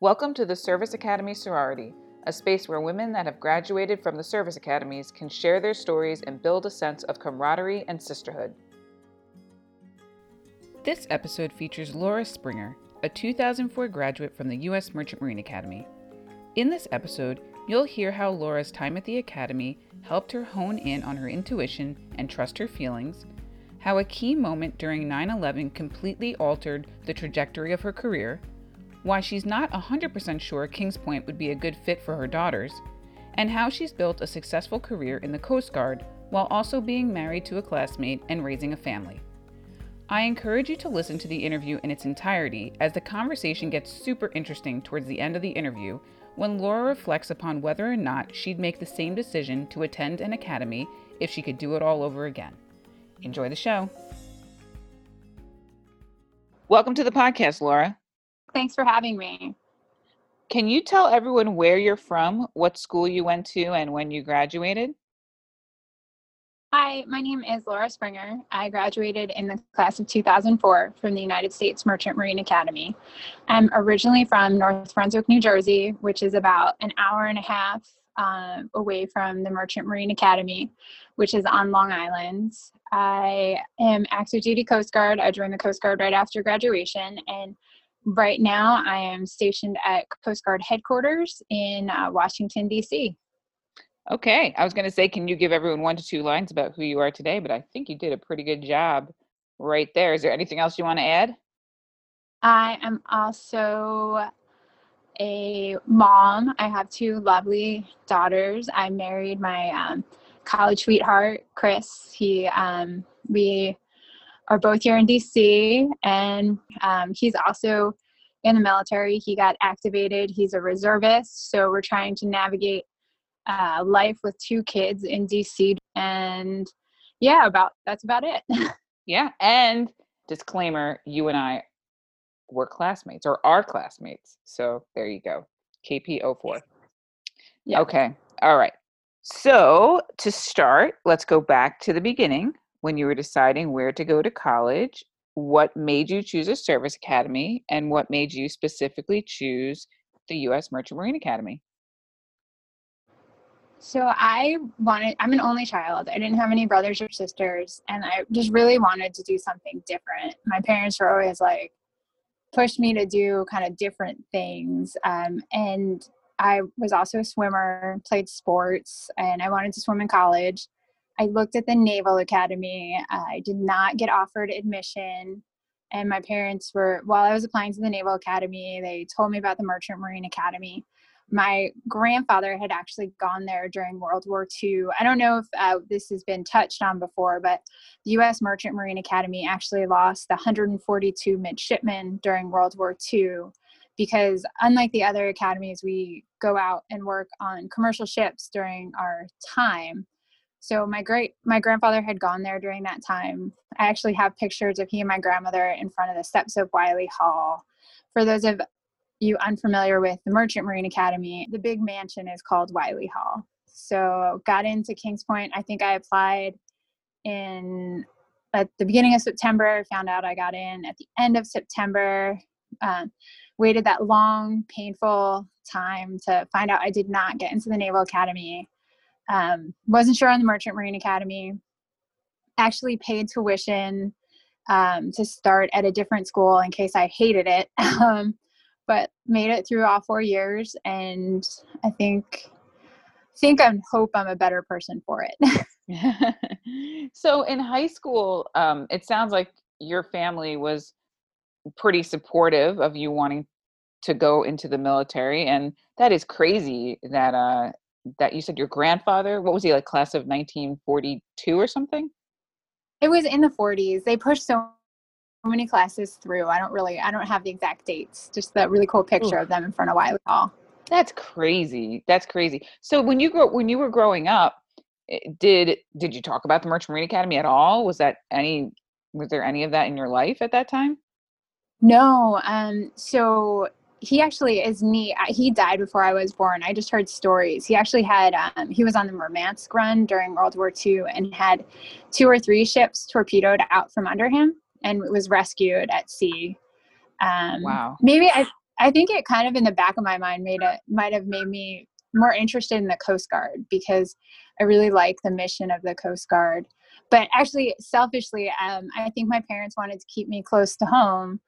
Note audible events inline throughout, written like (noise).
Welcome to the Service Academy Sorority, a space where women that have graduated from the service academies can share their stories and build a sense of camaraderie and sisterhood. This episode features Laura Springer, a 2004 graduate from the U.S. Merchant Marine Academy. In this episode, you'll hear how Laura's time at the Academy helped her hone in on her intuition and trust her feelings, how a key moment during 9 11 completely altered the trajectory of her career, why she's not 100% sure Kings Point would be a good fit for her daughters, and how she's built a successful career in the Coast Guard while also being married to a classmate and raising a family. I encourage you to listen to the interview in its entirety as the conversation gets super interesting towards the end of the interview when Laura reflects upon whether or not she'd make the same decision to attend an academy if she could do it all over again. Enjoy the show. Welcome to the podcast, Laura. Thanks for having me. Can you tell everyone where you're from, what school you went to, and when you graduated? Hi, my name is Laura Springer. I graduated in the class of 2004 from the United States Merchant Marine Academy. I'm originally from North Brunswick, New Jersey, which is about an hour and a half uh, away from the Merchant Marine Academy, which is on Long Island. I am active duty Coast Guard. I joined the Coast Guard right after graduation, and right now I am stationed at Coast Guard headquarters in uh, Washington, D.C. Okay, I was going to say, can you give everyone one to two lines about who you are today? But I think you did a pretty good job right there. Is there anything else you want to add? I am also a mom. I have two lovely daughters. I married my um, college sweetheart, Chris. He, um, we are both here in DC, and um, he's also in the military. He got activated. He's a reservist, so we're trying to navigate uh, life with two kids in DC, and yeah, about that's about it. (laughs) yeah, and disclaimer: you and I were classmates or are classmates. So there you go. KP04. Yeah. Okay. All right. So to start, let's go back to the beginning when you were deciding where to go to college. What made you choose a service academy and what made you specifically choose the U.S. Merchant Marine Academy? So I wanted, I'm an only child. I didn't have any brothers or sisters, and I just really wanted to do something different. My parents were always like, pushed me to do kind of different things. Um, and I was also a swimmer, played sports, and I wanted to swim in college. I looked at the Naval Academy. I did not get offered admission. And my parents were, while I was applying to the Naval Academy, they told me about the Merchant Marine Academy my grandfather had actually gone there during World War II. I don't know if uh, this has been touched on before, but the U.S. Merchant Marine Academy actually lost 142 midshipmen during World War II because, unlike the other academies, we go out and work on commercial ships during our time. So my great my grandfather had gone there during that time. I actually have pictures of he and my grandmother in front of the steps of Wiley Hall. For those of you unfamiliar with the Merchant Marine Academy, the big mansion is called Wiley Hall. So got into Kings Point. I think I applied in at the beginning of September. Found out I got in at the end of September. Um, waited that long, painful time to find out I did not get into the Naval Academy. Um, wasn't sure on the Merchant Marine Academy. Actually paid tuition um, to start at a different school in case I hated it. (laughs) Um, but made it through all four years and i think think i hope i'm a better person for it (laughs) so in high school um, it sounds like your family was pretty supportive of you wanting to go into the military and that is crazy that uh that you said your grandfather what was he like class of 1942 or something it was in the 40s they pushed so many classes through. I don't really, I don't have the exact dates. Just that really cool picture Ooh. of them in front of Wiley Hall. That's crazy. That's crazy. So when you grow, when you were growing up, eh, did did you talk about the Merchant Marine Academy at all? Was that any? Was there any of that in your life at that time? No. Um. So he actually is neat. He died before I was born. I just heard stories. He actually had, um, he was on the Murmansk run during World War II and had two or three ships torpedoed out from under him and was rescued at sea. Um, wow. Maybe I I think it kind of in the back of my mind made it might have made me more interested in the Coast Guard because I really like the mission of the Coast Guard. But actually, selfishly, um, I think my parents wanted to keep me close to home.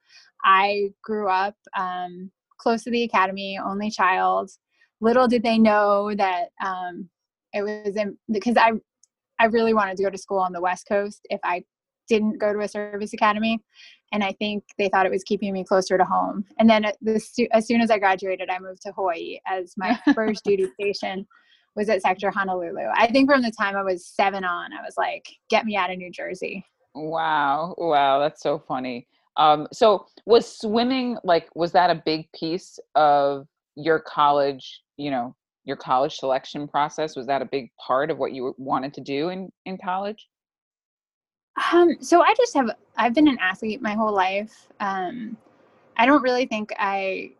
I grew up um, close to the academy, only child. Little did they know that um, it was in, because I I really wanted to go to school on the West Coast if I didn't go to a service academy. And I think they thought it was keeping me closer to home. And then as soon as I graduated, I moved to Hawaii as my (laughs) first duty station was at Sector Honolulu. I think from the time I was seven on, I was like, get me out of New Jersey. Wow. Wow. That's so funny. Um, so was swimming like, was that a big piece of your college, you know, your college selection process? Was that a big part of what you wanted to do in, in college? Um, so I just have, I've been an athlete my whole life. Um, I don't really think I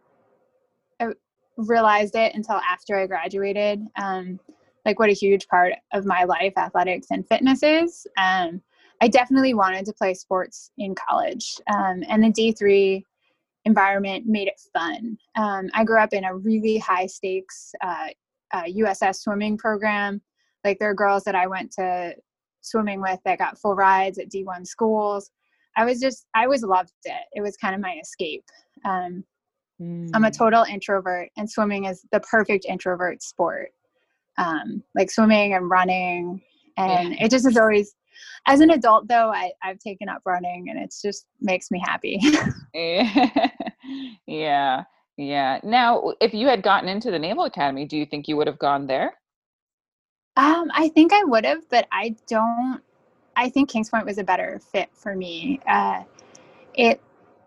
uh, realized it until after I graduated. Um, like what a huge part of my life athletics and fitness is. Um, I definitely wanted to play sports in college, um, and the D3 environment made it fun. Um, I grew up in a really high stakes uh, uh, USS swimming program. Like there are girls that I went to swimming with that got full rides at D1 schools. I was just, I always loved it. It was kind of my escape. Um, mm. I'm a mm. total introvert, and swimming is the perfect introvert sport. Um, like swimming and running, and yeah. it just is always. As an adult, though, I, I've taken up running, and it just makes me happy. (laughs) (laughs) yeah, yeah. Now, if you had gotten into the Naval Academy, do you think you would have gone there? Um, I think I would have, but I don't. I think Kings Point was a better fit for me. Uh, it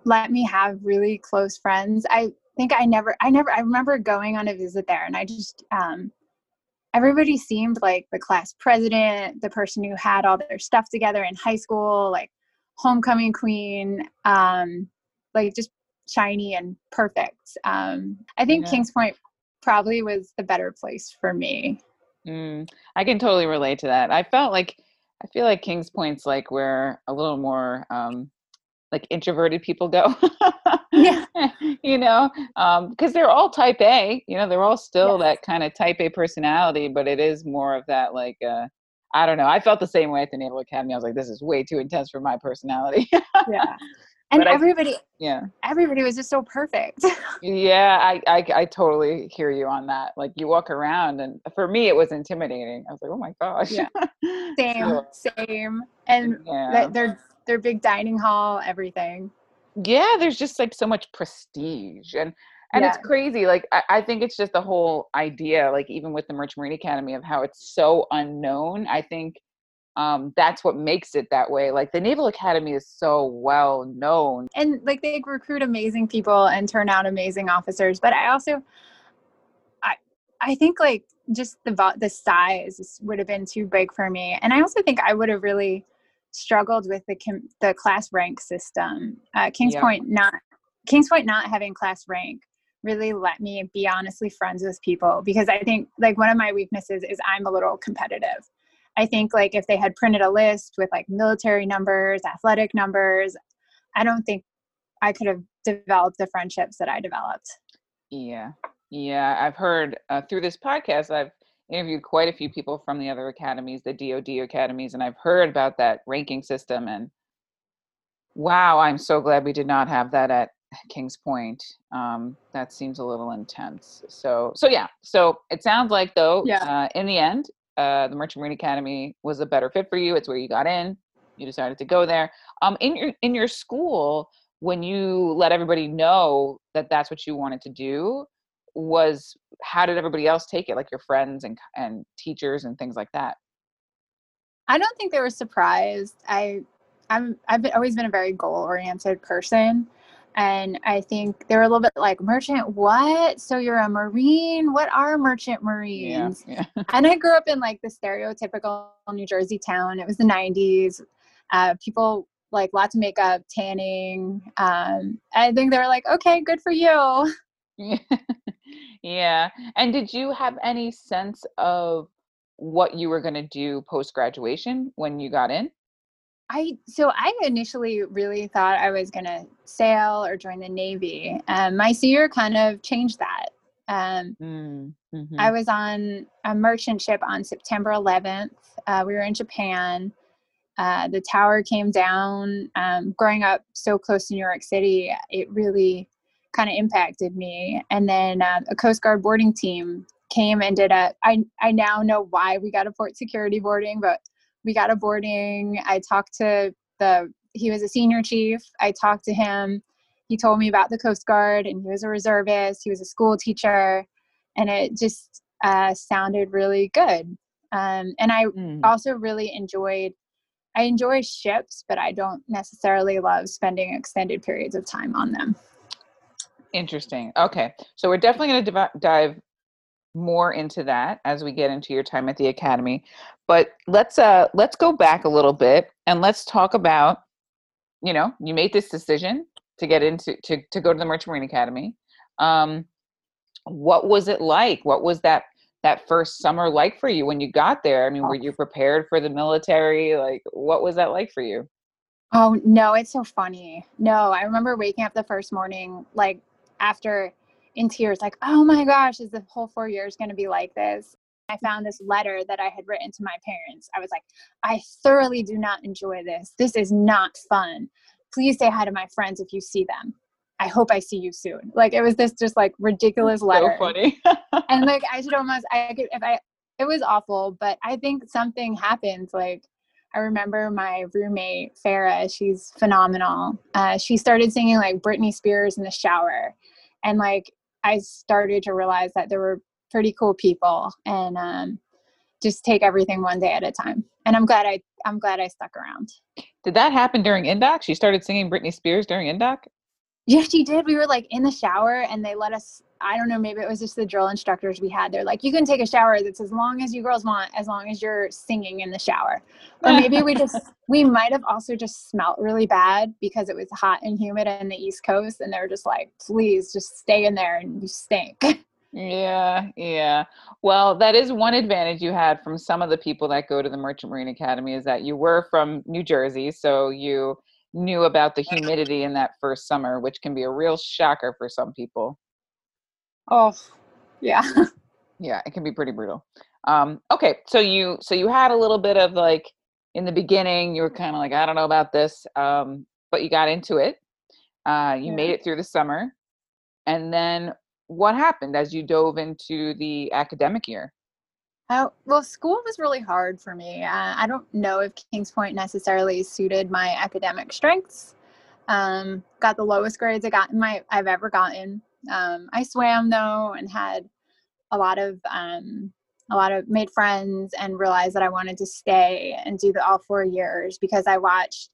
let me have really close friends. I think I never, I never, I remember going on a visit there, and I just, um, everybody seemed like the class president, the person who had all their stuff together in high school, like homecoming queen, um, like just shiny and perfect. Um, I think yeah. Kings Point probably was the better place for me. Mm, I can totally relate to that. I felt like I feel like Kings Point's like where a little more um, like introverted people go. yeah. (laughs) you know, because um, they're all type A. You know, they're all still yes. that kind of type A personality, but it is more of that like. Uh, I don't know. I felt the same way at the Naval Academy. I was like, this is way too intense for my personality. yeah (laughs) and but everybody I, yeah everybody was just so perfect (laughs) yeah I, I, I totally hear you on that like you walk around and for me it was intimidating i was like oh my gosh yeah same so, same and yeah. their their big dining hall everything yeah there's just like so much prestige and and yeah. it's crazy like I, I think it's just the whole idea like even with the merchant marine academy of how it's so unknown i think um, that's what makes it that way. Like the Naval Academy is so well known. And like they recruit amazing people and turn out amazing officers. But I also, I, I think like just the the size would have been too big for me. And I also think I would have really struggled with the the class rank system. Uh, Kings yep. Point not Kings Point not having class rank really let me be honestly friends with people because I think like one of my weaknesses is I'm a little competitive. I think like if they had printed a list with like military numbers, athletic numbers, I don't think I could have developed the friendships that I developed. Yeah. Yeah. I've heard uh, through this podcast, I've interviewed quite a few people from the other academies, the DoD academies, and I've heard about that ranking system. And wow, I'm so glad we did not have that at Kings Point. Um, that seems a little intense. So, so yeah. So it sounds like though, yeah. uh, in the end, uh, the Merchant Marine Academy was a better fit for you. It's where you got in. You decided to go there. Um, in your in your school, when you let everybody know that that's what you wanted to do, was how did everybody else take it? Like your friends and and teachers and things like that. I don't think they were surprised. I I'm I've been, always been a very goal oriented person. And I think they were a little bit like, merchant, what? So you're a Marine? What are merchant Marines? Yeah, yeah. (laughs) and I grew up in like the stereotypical New Jersey town. It was the 90s. Uh, people like lots of makeup, tanning. Um, I think they were like, okay, good for you. (laughs) yeah. And did you have any sense of what you were going to do post graduation when you got in? I so I initially really thought I was gonna sail or join the Navy. Um, my senior kind of changed that. Um, Mm, mhm. I was on a merchant ship on September 11th. Uh, we were in Japan. Uh, the tower came down. Um, growing up so close to New York City, it really kind of impacted me. And then uh, a Coast Guard boarding team came and did a. I I now know why we got a port security boarding, but we got a boarding. I talked to the. He was a senior chief. I talked to him. He told me about the Coast Guard, and he was a reservist. He was a school teacher, and it just uh, sounded really good. Um, and I Mm. also really enjoyed I enjoy ships, but I don't necessarily love spending extended periods of time on them. Interesting. Okay. So we're definitely going to div- dive more into that as we get into your time at the academy. But let's uh let's go back a little bit and let's talk about you know, you made this decision to get into to to go to the Merchant Marine Academy. Um what was it like? What was that that first summer like for you when you got there? I mean, were you prepared for the military? Like what was that like for you? Oh no, it's so funny. No, I remember waking up the first morning, like after in tears, like, oh my gosh, is the whole four years going to be like this? I found this letter that I had written to my parents. I was like, I thoroughly do not enjoy this. This is not fun. Please say hi to my friends if you see them. I hope I see you soon. Like it was this just like ridiculous letter. So funny. and (laughs) like I should almost I could if I it was awful, but I think something happened. Like I remember my roommate Farah, she's phenomenal. Uh, she started singing like Britney Spears in the shower, and like I started to realize that there were pretty cool people, and um, just take everything one day at a time. And I'm glad I I'm glad I stuck around. Did that happen during Indoc? She started singing Britney Spears during Indoc? Yeah, she did. We were like in the shower and they let us, I don't know, maybe it was just the drill instructors we had. They're like, you can take a shower that's as long as you girls want, as long as you're singing in the shower. Or (laughs) maybe we just, we might have also just smelt really bad because it was hot and humid in the East Coast. And they were just like, please just stay in there and you stink. (laughs) Yeah, yeah. Well, that is one advantage you had from some of the people that go to the Merchant Marine Academy is that you were from New Jersey, so you knew about the humidity in that first summer, which can be a real shocker for some people. oh, yeah. (laughs) Yeah, it can be pretty brutal. Um, okay, so you so you had a little bit of like in the beginning, you were kind of like, I don't know about this, um, but you got into it. Uh, you made it through the summer, and then what happened as you dove into the academic year? Oh, well, school was really hard for me. Uh, I don't know if Kings Point necessarily suited my academic strengths. Um, got the lowest grades I got in my I've ever gotten. Um, I swam though and had a lot of um, a lot of made friends and realized that I wanted to stay and do the all four years because I watched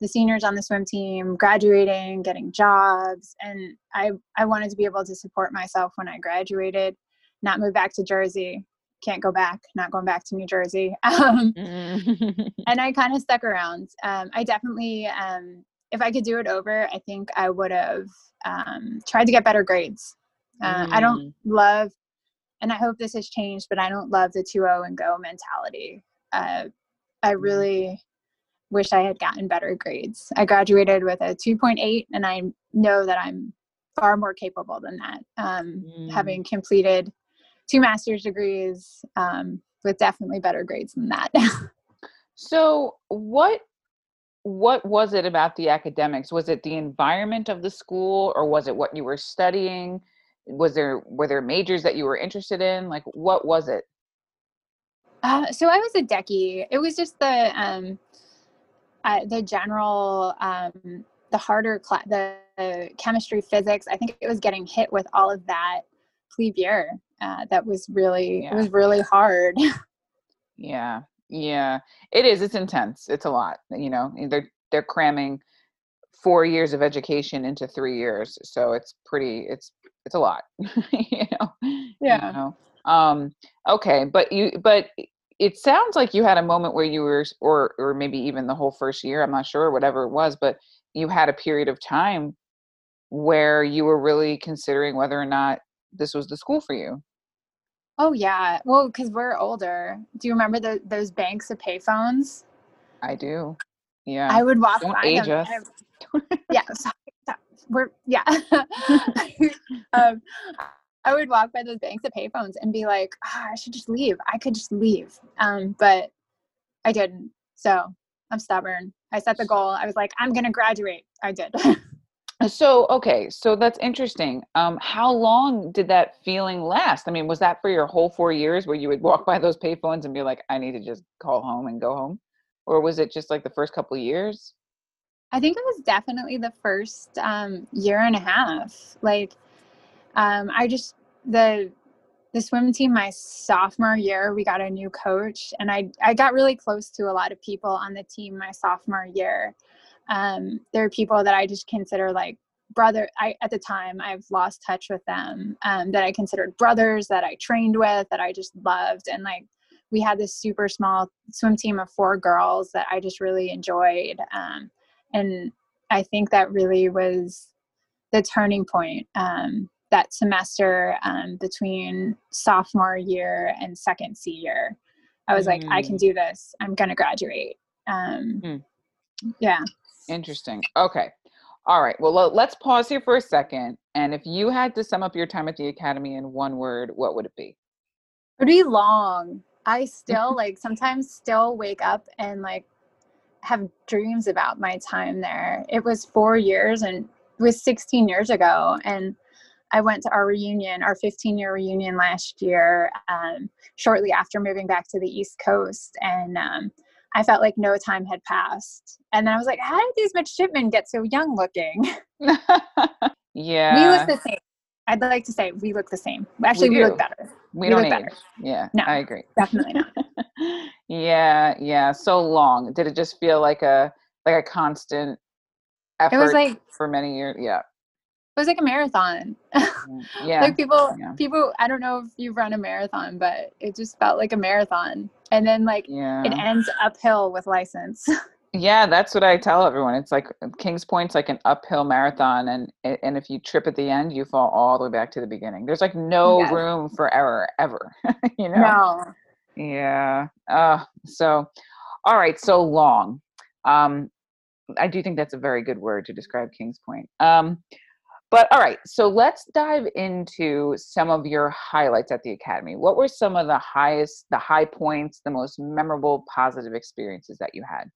the seniors on the swim team graduating, getting jobs, and I I wanted to be able to support myself when I graduated, not move back to Jersey. Can't go back. Not going back to New Jersey. (laughs) Um, Mm. and I kind of stuck around. Um, I definitely, um, if I could do it over, I think I would have um, tried to get better grades. Uh, I don't love, and I hope this has changed, but I don't love the 2-0 and go mentality. Uh, I Mm. really wish I had gotten better grades. I graduated with a 2.8, and I know that I'm far more capable than that. Um, Mm. Having completed two master's degrees um, with definitely better grades than that. (laughs) So what what was it about the academics? Was it the environment of the school or was it what you were studying? Was there were there majors that you were interested in? Like what was it? Uh, so I was a decky. It was just the um, uh, the general um, the harder cla- the, the chemistry physics. I think it was getting hit with all of that plebe year. Uh, that was really Yeah. it was really hard. (laughs) Yeah. Yeah. It is. It's intense. It's a lot. You know, they're they're cramming four years of education into three years. So it's pretty it's it's a lot. (laughs) you know. you Yeah. know? Um okay, but you but it sounds like you had a moment where you were or or maybe even the whole first year, I'm not sure, whatever it was, but you had a period of time where you were really considering whether or not this was the school for you. oh yeah. Well, because we're older. Do you remember the, those banks of payphones? I do. Yeah. I would walk Don't by age them. I- (laughs) yeah, sorry, so- we're yeah. (laughs) um, I would walk by those banks of payphones and be like, "Ah, I should just leave. I could just leave. Um, but I didn't. So I'm stubborn. I set the goal. I was like, I'm gonna graduate. I did. (laughs) So okay, so that's interesting. Um, how long did that feeling last? I mean, was that for your whole four years where you would walk (laughs) by those payphones and be like, I need to just call home and go home? Or was it just like the first couple years? I think it was definitely the first um, year and a half. Like, um, I just the the swim team my sophomore year we got a new coach and I I got really close to a lot of people on the team my sophomore year. Um, there are people that I just consider like brother. I at the time I've lost touch with them um, that I considered brothers that I trained with that I just loved and like we had this super small swim team of four girls that I just really enjoyed. Um, and I think that really was the turning point um, that semester um, between sophomore year and second sea year. I was like, I can Mm. do this. I'm gonna graduate. Um, Mm. Yeah. Interesting. Okay. All right. Well, let's pause here for a second. And if you had to sum up your time at the academy in one word, what would it be? pretty long. I still (laughs) like sometimes still wake up and like have dreams about my time there. It was four years and it was 16 years ago. And I went to our reunion, our 15 year reunion last year, um, shortly after moving back to the East Coast. And um, I felt like no time had passed. And then I was like, how did these midshipmen get so young looking? yeah. (laughs) we look the same. I'd like to say we look the same. Actually, we, look better. we we don't look age. better. Yeah. No. I agree. Definitely not. (laughs) yeah. Yeah. So long. Did it just feel like a like a constant effort It was like for many years? Yeah. It was like a marathon. Mm, (laughs) Yeah. like people yeah. people I don't know if you've run a marathon, but it just felt like a marathon. And then like yeah. it ends uphill with license. (laughs) Yeah, that's what I tell everyone. It's like Kings Point's like an uphill marathon, and and if you trip at the end, you fall all the way back to the beginning. There's like no Yes. room for error ever. (laughs) you know? no. Yeah. Uh, so, all right. So long. Um, I do think that's a very good word to describe Kings Point. Um, but all right. So let's dive into some of your highlights at the academy. What were some of the highest, the high points, the most memorable, positive experiences that you had?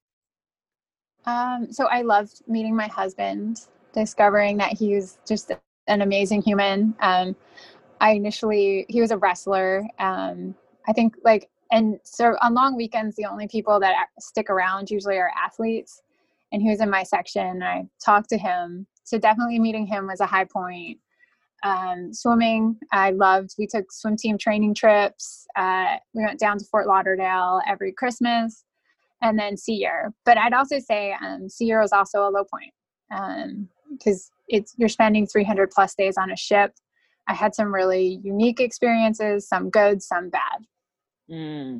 Um, so I loved meeting my husband, discovering that he was just an amazing human. Um, I initially, he was a wrestler. Um, I think like, and so on long weekends, the only people that stick around usually are athletes. And he was in my section. I talked to him. So definitely meeting him was a high point. Um, swimming, I loved. We took swim team training trips. Uh, we went down to Fort Lauderdale every Christmas and then sea year. But I'd also say um, sea year was also a low point because it's you're spending 300 plus days on a ship. I had some really unique experiences, some good, some bad. Mm.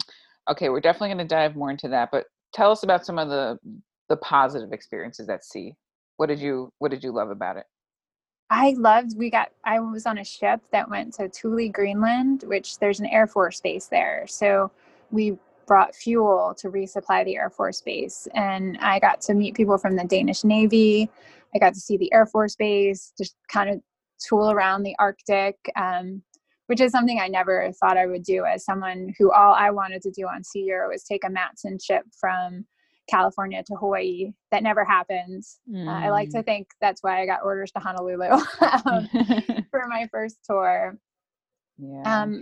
Okay, we're definitely going to dive more into that, but tell us about some of the the positive experiences at sea. What did you What did you love about it? I loved. We got. I was on a ship that went to Thule, Greenland, which there's an Air Force base there. So we brought fuel to resupply the Air Force base, and I got to meet people from the Danish Navy. I got to see the Air Force base, just kind of tool around the Arctic, um, which is something I never thought I would do as someone who all I wanted to do on Sea Year was take a Matson ship from California to Hawaii. That never happened. Uh, I like to think that's why I got orders to Honolulu (laughs) um, (laughs) for my first tour. yeah. Um,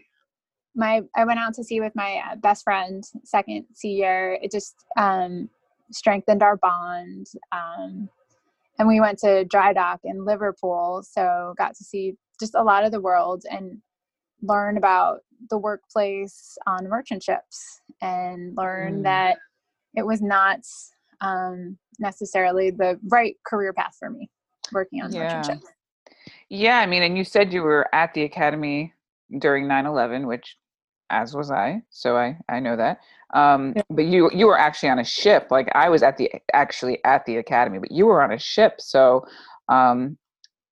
my I went out to sea with my uh, best friend second sea year. It just um, strengthened our bond. Um, and we went to dry dock in Liverpool, so got to see just a lot of the world and learn about the workplace on merchant ships and learn Mm. that it was not um, necessarily the right career path for me working on Yeah. Yeah, I mean, and you said you were at the academy during 9/11, which as was I, so I I know that. Um, Yeah. but you you were actually on a ship. Like I was at the actually at the academy, but you were on a ship. So um,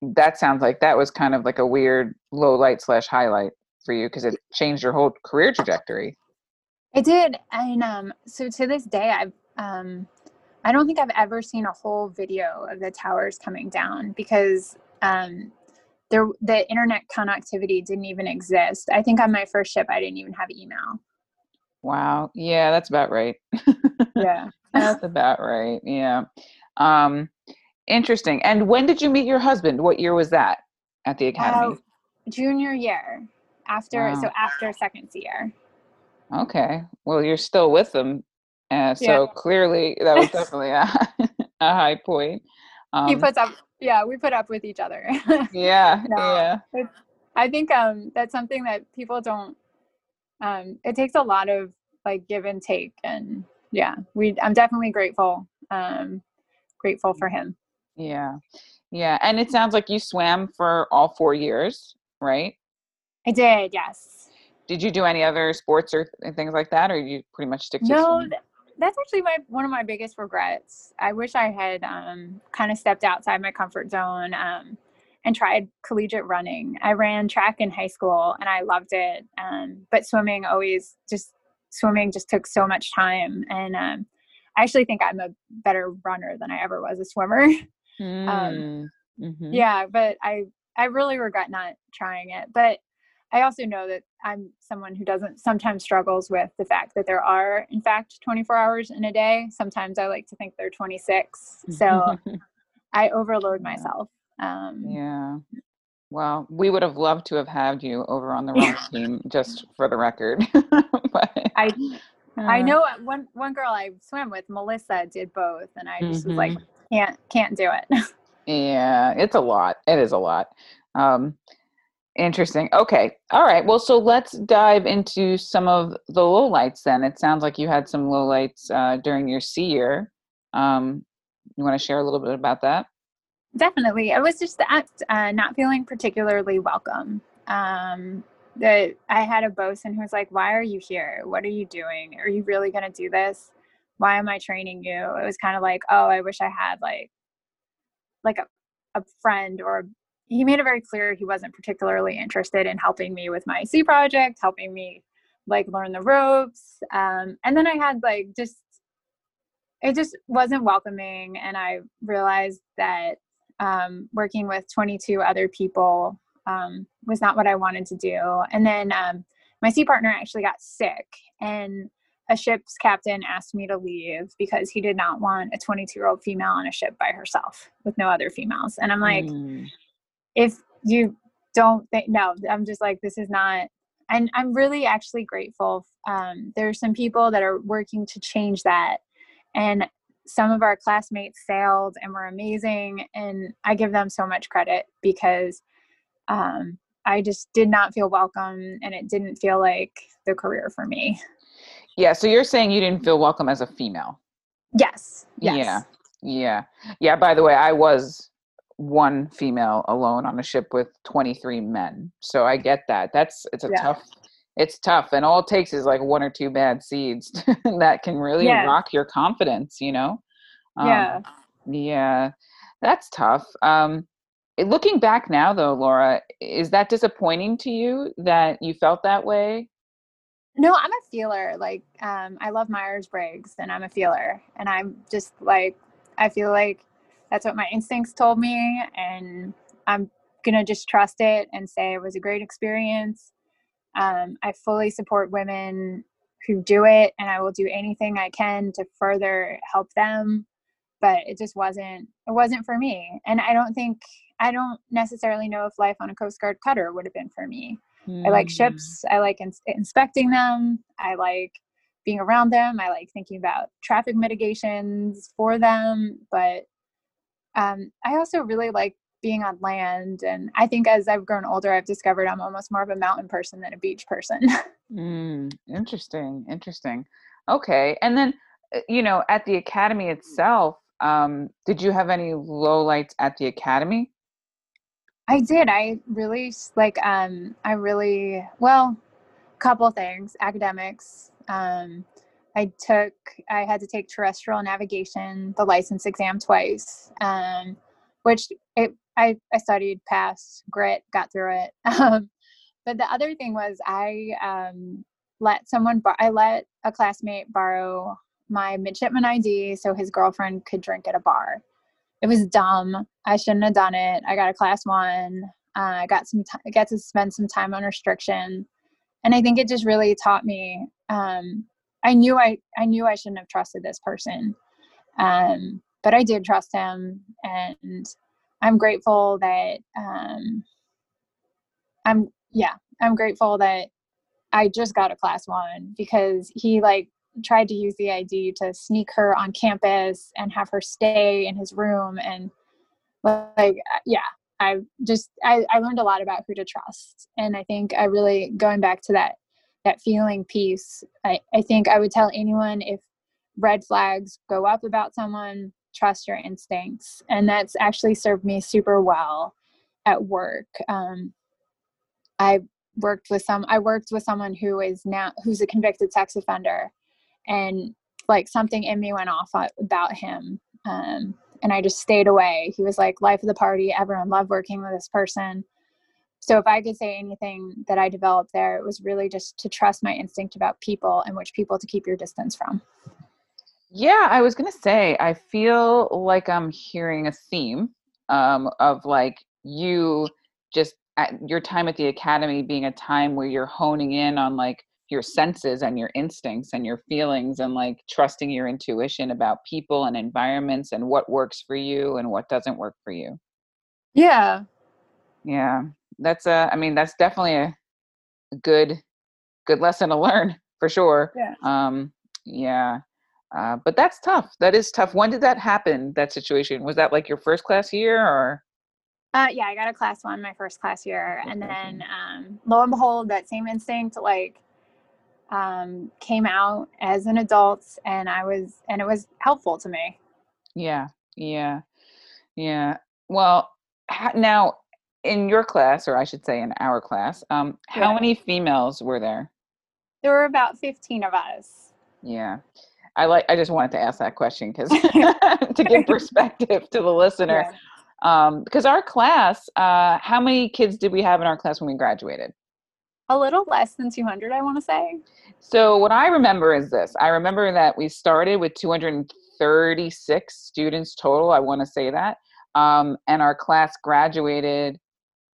that sounds like that was kind of like a weird low light slash highlight for you because it changed your whole career trajectory. I did, and um, so to this day, I've um, I don't think I've ever seen a whole video of the towers coming down because um, there the internet connectivity didn't even exist. I think on my first ship I didn't even have email. Wow. Yeah, that's about right. (laughs) Yeah. that's about right. Yeah. Um, interesting. And when did you meet your husband? What year was that at the academy? Uh, junior year. After Wow. so after second year. Okay. Well, you're still with them. Uh, so Yeah. clearly that was (laughs) definitely a, (laughs) a high point. Um, he puts up yeah, we put up with each other. (laughs) yeah. No. Yeah. I think um that's something that people don't um it takes a lot of like give and take and yeah, we I'm definitely grateful um grateful for him. Yeah. Yeah. And it sounds like you swam for all four years, right? I did, yes. Did you do any other sports or th- things like that, or you pretty much stick to No, th- that's actually my one of my biggest regrets. I wish I had um, kind of stepped outside my comfort zone um, and tried collegiate running. I ran track in high school and I loved it, um, but swimming always just swimming just took so much time. And um, I actually think I'm a better runner than I ever was a swimmer. (laughs) Mm, mhm. yeah, but I I really regret not trying it. But I also know that I'm someone who doesn't sometimes struggles with the fact that there are in fact 24 hours in a day. Sometimes I like to think they're 26. So (laughs) I overload Yeah. myself. Um yeah. Well, we would have loved to have had you over on the (laughs) wrong team, just for the record. (laughs) but, I I uh, know one one girl I swam with, Melissa, did both and I just was like Mm-hmm. can't can't do it. Yeah, it's a lot. It is a lot. Um, interesting. Okay. All right. Well, so let's dive into some of the lowlights then. It sounds like you had some lowlights uh, during your sea year. Um, you want to share a little bit about that? Definitely. I was just at, uh, not feeling particularly welcome. Um, that I had a bosun who was like, Why are you here? What are you doing? Are you really going to do this? Why am I training you? It was kind of like, Oh, I wish I had like, like a, a friend or he made it very clear he wasn't particularly interested in helping me with my sea project, helping me like learn the ropes. Um, and then I had like just, it just wasn't welcoming. And I realized that um, working with 22 other people um, was not what I wanted to do. And then um, my sea partner actually got sick, and a ship's captain asked me to leave because he did not want a 22 year old female on a ship by herself with no other females. And I'm like, Mm, if you don't think, no, I'm just like, this is not. And I'm really actually grateful. Um, there's some people that are working to change that. And some of our classmates sailed and were amazing. And I give them so much credit because um, I just did not feel welcome and it didn't feel like the career for me. yeah. So you're saying you didn't feel welcome as a female? Yes. Yes. Yeah. Yeah. Yeah. By the way, I was one female alone on a ship with 23 men. So I get that. That's, it's a Yeah. tough, it's tough. And all it takes is like one or two bad seeds (laughs) that can really Yeah. rock your confidence, you know? Um, yeah. Yeah. That's tough. Um, eh, looking back now though, Laura, is that disappointing to you that you felt that way? No, I'm a feeler. Like, um, I love Myers Briggs and I'm a feeler. And I'm just like, I feel like that's what my instincts told me. And I'm to just trust it and say it was a great experience. Um, I fully support women who do it and I will do anything I can to further help them. But it just wasn't, it wasn't for me. And I don't think, I don't necessarily know if life on a Coast Guard cutter would have been for me. I like Mm, ships. I like ins- inspecting them. I like being around them. I like thinking about traffic mitigations for them. But um, I also really like being on land. And I think as I've grown older, I've discovered I'm almost more of a mountain person than a beach person. (laughs) Mm, interesting, interesting. Okay, and then uh, you know, at the academy itself, um, did you have any lowlights at the academy? I did. I really like. Um, I really well, couple things. Academics. Um, I took. I had to take terrestrial navigation, the license exam twice. Um, which it. I I studied, passed, grit, got through it. (laughs) Um, but the other thing was I um let someone. Bar- I let a classmate borrow my midshipman ID so his girlfriend could drink at a bar. It was dumb. I shouldn't have done it. I got a class one. Uh, I got some t- got to spend some time on restriction, and I think it just really taught me. Um, I knew I I knew I shouldn't have trusted this person, um, but I did trust him, and I'm grateful that um, I'm yeah I'm grateful that I just got a class one because he like tried to use the ID to sneak her on campus and have her stay in his room and like yeah I just I, I learned a lot about who to trust and I think I really going back to that that feeling piece I, I think I would tell anyone if red flags go up about someone trust your instincts. And that's actually served me super well at work. Um, i worked with some i worked with someone who is now who's a convicted sex offender. And like something in me went off about him. Um, and i just stayed away. He was like life of the party. Everyone loved working with this person so if i could say anything that i developed there it was really just to trust my instinct about people and which people to keep your distance from yeah, I was gonna say, I feel like I'm hearing a theme um, of like you just at your time at the academy being a time where you're honing in on like your senses and your instincts and your feelings and like trusting your intuition about people and environments and what works for you and what doesn't work for you. Yeah. Yeah. That's a I mean that's definitely a good good lesson to learn (laughs) for sure. Yeah. Um yeah. Uh, but that's tough. That is tough. When did that happen? That situation was that like your first class year or? Uh, yeah, I got a class one my first class year, and then um, lo and behold, that same instinct like um, came out as an adult, and I was and it was helpful to me. Yeah, yeah, yeah. Well, now in your class, or I should say in our class, um, how yeah. many females were there? There were about fifteen of us. Yeah. I like. I just wanted to ask that question because (laughs) (laughs) to give perspective to the listener. Yeah. Um, because our class, uh, how many kids did we have in our class when we graduated? A little less than 200, I want to say. So what I remember is this. I remember that we started with 236 students total. I want to say that, um, and our class graduated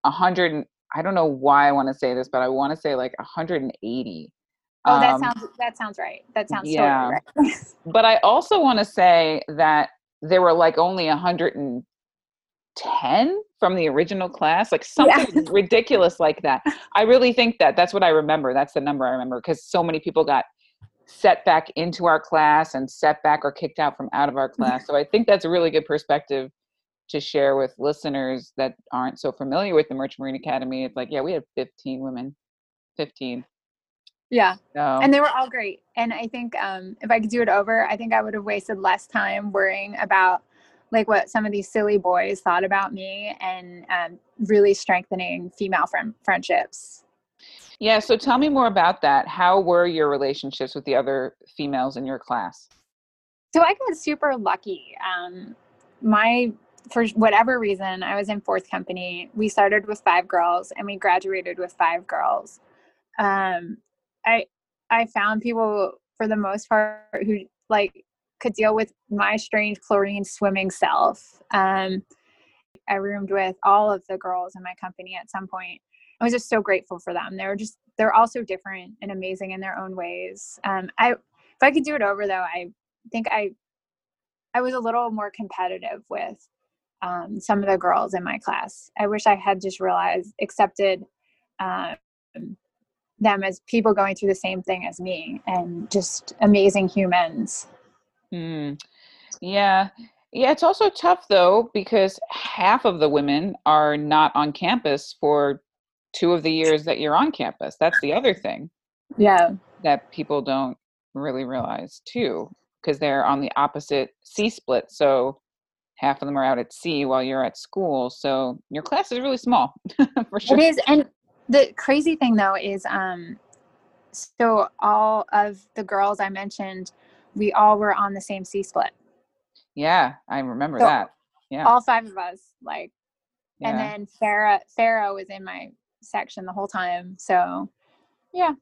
100. I don't know why I want to say this, but I want to say like 180 Oh, that um, sounds that sounds right. That sounds yeah. totally right. (laughs) but I also want to say that there were like only 110 from the original class, like something yeah. ridiculous like that. I really think that that's what I remember. That's the number I remember because so many people got set back into our class and set back or kicked out from out of our (laughs) class. So I think that's a really good perspective to share with listeners that aren't so familiar with the Merchant Marine Academy. It's like, yeah, we had 15 women, 15. Yeah. So. And they were all great. And I think um, if I could do it over, I think I would have wasted less time worrying about like what some of these silly boys thought about me and um, really strengthening female friend- friendships. Yeah. So tell me more about that. How were your relationships with the other females in your class? So I got super lucky. Um, my for whatever reason, I was in fourth company. We started with five girls and we graduated with five girls. Um, I I found people for the most part who like could deal with my strange chlorine swimming self. Um, I roomed with all of the girls in my company at some point. I was just so grateful for them. They were just they're also different and amazing in their own ways. Um, I if I could do it over though, I think I I was a little more competitive with um, some of the girls in my class. I wish I had just realized accepted um, them as people going through the same thing as me and just amazing humans. Mm. Yeah. Yeah, it's also tough though because half of the women are not on campus for two of the years that you're on campus. That's the other thing. Yeah. That people don't really realize too because they're on the opposite sea split. So half of them are out at sea while you're at school. So your class is really small (laughs) for sure. It is. And the crazy thing though is um so all of the girls I mentioned, we all were on the same sea split. Yeah, I remember so that. Yeah. All five of us, like yeah. and then Farah Farah was in my section the whole time. So yeah.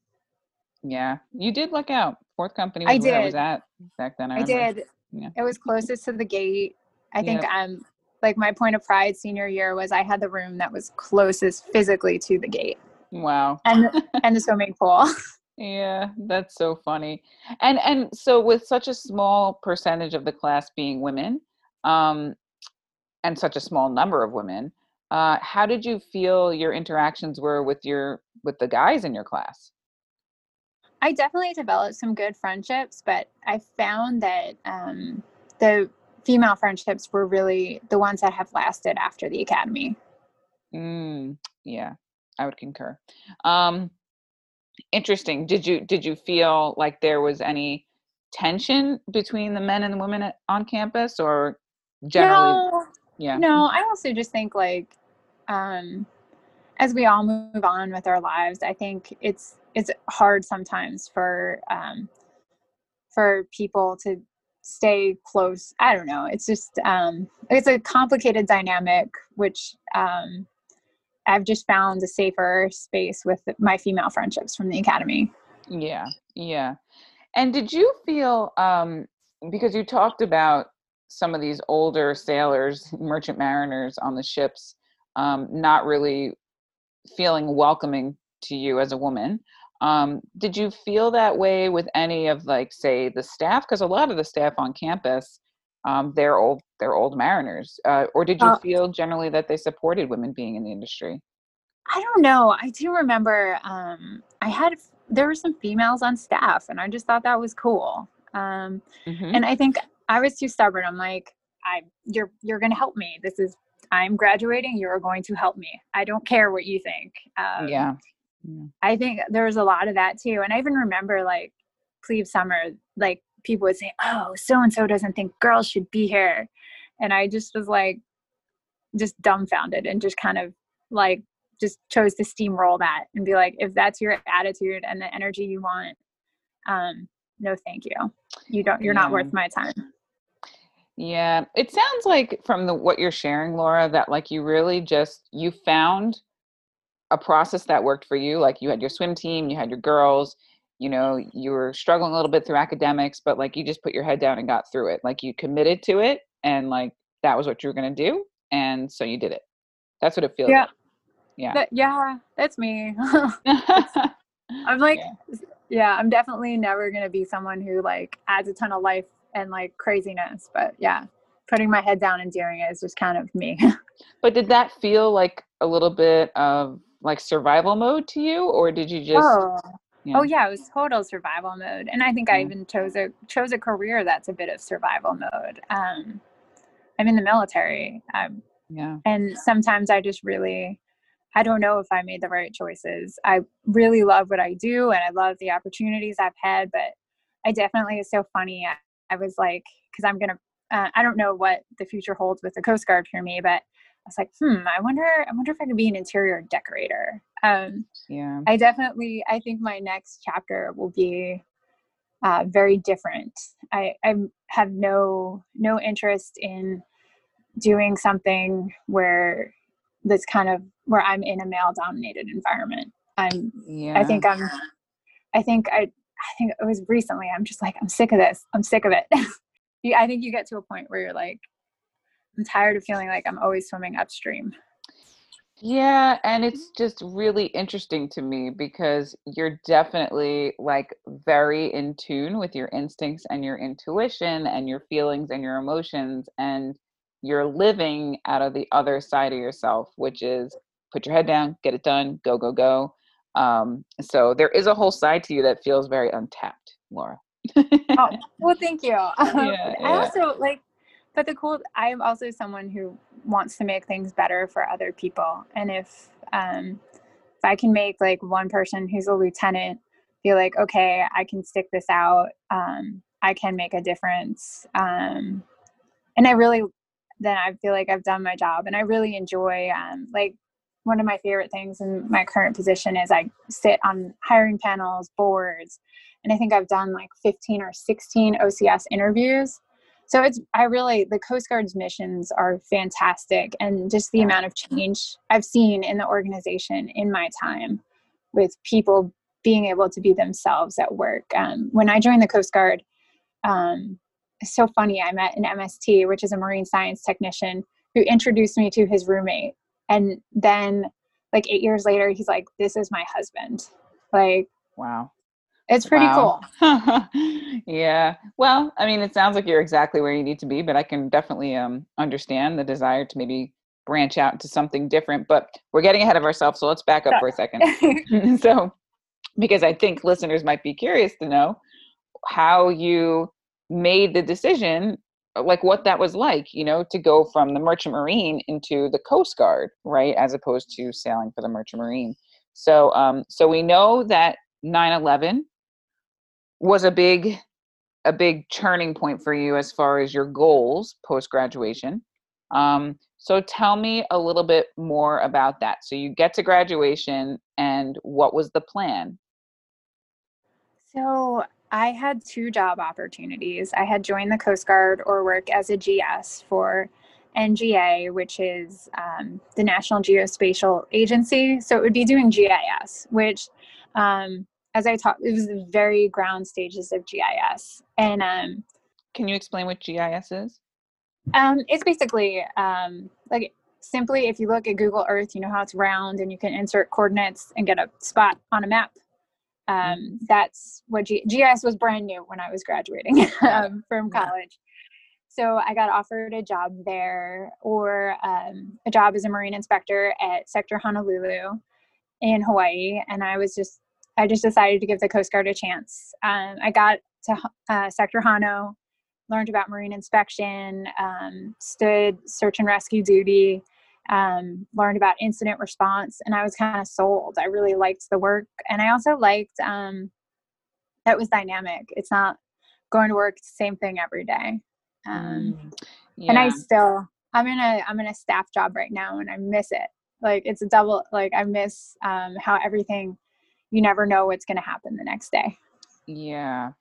Yeah. You did look out Fourth company was I where I was at back then. I, I did. Yeah. It was closest to the gate. I think Yep. um like my point of pride senior year was I had the room that was closest physically to the gate Wow. and (laughs) and the swimming pool. (laughs) Yeah, that's so funny. And and so with such a small percentage of the class being women, um, and such a small number of women, uh, how did you feel your interactions were with your with the guys in your class? I definitely developed some good friendships, but I found that um, the female friendships were really the ones that have lasted after the academy. Mm, yeah, I would concur. Um, interesting. Did you did you feel like there was any tension between the men and the women at, on campus, or generally? No, Yeah. no, I also just think like um, as we all move on with our lives, I think it's it's hard sometimes for um, for people to stay close. I don't know. It's just um, it's a complicated dynamic, which um, I've just found a safer space with my female friendships from the academy. Yeah, yeah. And did you feel um because you talked about some of these older sailors, merchant mariners on the ships um not really feeling welcoming to you as a woman. Um did you feel that way with any of like say the staff because a lot of the staff on campus um they're old they're old mariners. Uh, or did you Uh, feel generally that they supported women being in the industry? I don't know. I do remember um, I had there were some females on staff, and I just thought that was cool. Um, Mhm. and I think I was too stubborn. I'm like, I you're you're gonna help me. This is I'm graduating. You're going to help me. I don't care what you think. Um, yeah. Yeah. I think there was a lot of that too. And I even remember like plebe summer, like people would say, "Oh, so and so doesn't think girls should be here," and I just was like, just dumbfounded and just kind of like just chose to steamroll that and be like, if that's your attitude and the energy you want, um, no, thank you. You don't. You're not worth my time. Yeah, it sounds like from the what you're sharing, Laura, that like you really just you found a process that worked for you. Like you had your swim team, you had your girls, you know, you were struggling a little bit through academics, but like you just put your head down and got through it. Like you committed to it and like that was what you were going to do and so you did it. That's what it feels Yeah. like. Yeah. That, yeah, that's me. (laughs) (laughs) I'm like, Yeah. yeah. I'm definitely never gonna be someone who like adds a ton of life and like craziness. But yeah, putting my head down and doing it is just kind of me. (laughs) but did that feel like a little bit of like survival mode to you or did you just oh, yeah. oh yeah, it was total survival mode, and I think I even chose a chose a career that's a bit of survival mode. Um, I'm in the military, um, yeah. and sometimes I just really. I don't know if I made the right choices. I really love what I do and I love the opportunities I've had, but I definitely it's so funny. I, I was like, because I'm gonna, uh, I don't know what the future holds with the Coast Guard for me, but was like, hmm, I wonder, I wonder if I could be an interior decorator. Um, Yeah. I definitely, I think my next chapter will be uh, very different. I, I have no no interest in doing something where that's kind of where I'm in a male dominated environment. I'm Yeah. I think I'm I think I I think it was recently I'm just like I'm sick of this. I'm sick of it. (laughs) I think you get to a point where you're like I'm tired of feeling like I'm always swimming upstream. Yeah, and it's just really interesting to me because you're definitely like very in tune with your instincts and your intuition and your feelings and your emotions and you're living out of the other side of yourself, which is put your head down, get it done, go go go. Um, so there is a whole side to you that feels very untapped, Laura. oh, (laughs) well, thank you. Um, (laughs) Yeah, I also like, but the cool, I am also someone who wants to make things better for other people. And if, um, if I can make like one person who's a lieutenant feel like, okay, I can stick this out, um, I can make a difference. Um, and I really, then I feel like I've done my job and I really enjoy, um, like, one of my favorite things in my current position is I sit on hiring panels, boards, and I think I've done like 15 or 16 OCS interviews. So it's I really the Coast Guard's missions are fantastic and just the amount of change I've seen in the organization in my time with people being able to be themselves at work. Um, when I joined the Coast Guard, um, it's so funny. I met an MST, which is a marine science technician, who introduced me to his roommate. And then, like eight years later, he's like, "This is my husband." Like, wow, it's pretty wow. cool. (laughs) yeah. Well, I mean, it sounds like you're exactly where you need to be, but I can definitely um, understand the desire to maybe branch out to something different. But we're getting ahead of ourselves, so let's back up for a second. (laughs) (laughs) so, because I think listeners might be curious to know how you made the decision like what that was like you know to go from the merchant marine into the coast guard right as opposed to sailing for the merchant marine so um so we know that 9-11 was a big a big turning point for you as far as your goals post graduation um so tell me a little bit more about that so you get to graduation and what was the plan so I had two job opportunities. I had joined the Coast Guard or work as a GS for NGA, which is um, the National Geospatial Agency. So it would be doing GIS, which, um, as I talked, it was the very ground stages of GIS. And um, can you explain what GIS is? Um, it's basically um, like simply if you look at Google Earth, you know how it's round and you can insert coordinates and get a spot on a map um, that's what G- GIS was brand new when I was graduating (laughs) um, from college. So I got offered a job there or um, a job as a marine inspector at Sector Honolulu in Hawaii. And I was just, I just decided to give the Coast Guard a chance. Um, I got to uh, Sector Hano, learned about marine inspection, um, stood search and rescue duty, um, learned about incident response, and I was kind of sold. I really liked the work, and I also liked um, that was dynamic. It's not going to work same thing every day. Um, yeah. And I still, I'm in a, I'm in a staff job right now, and I miss it. Like it's a double. Like I miss um, how everything. You never know what's going to happen the next day. Yeah.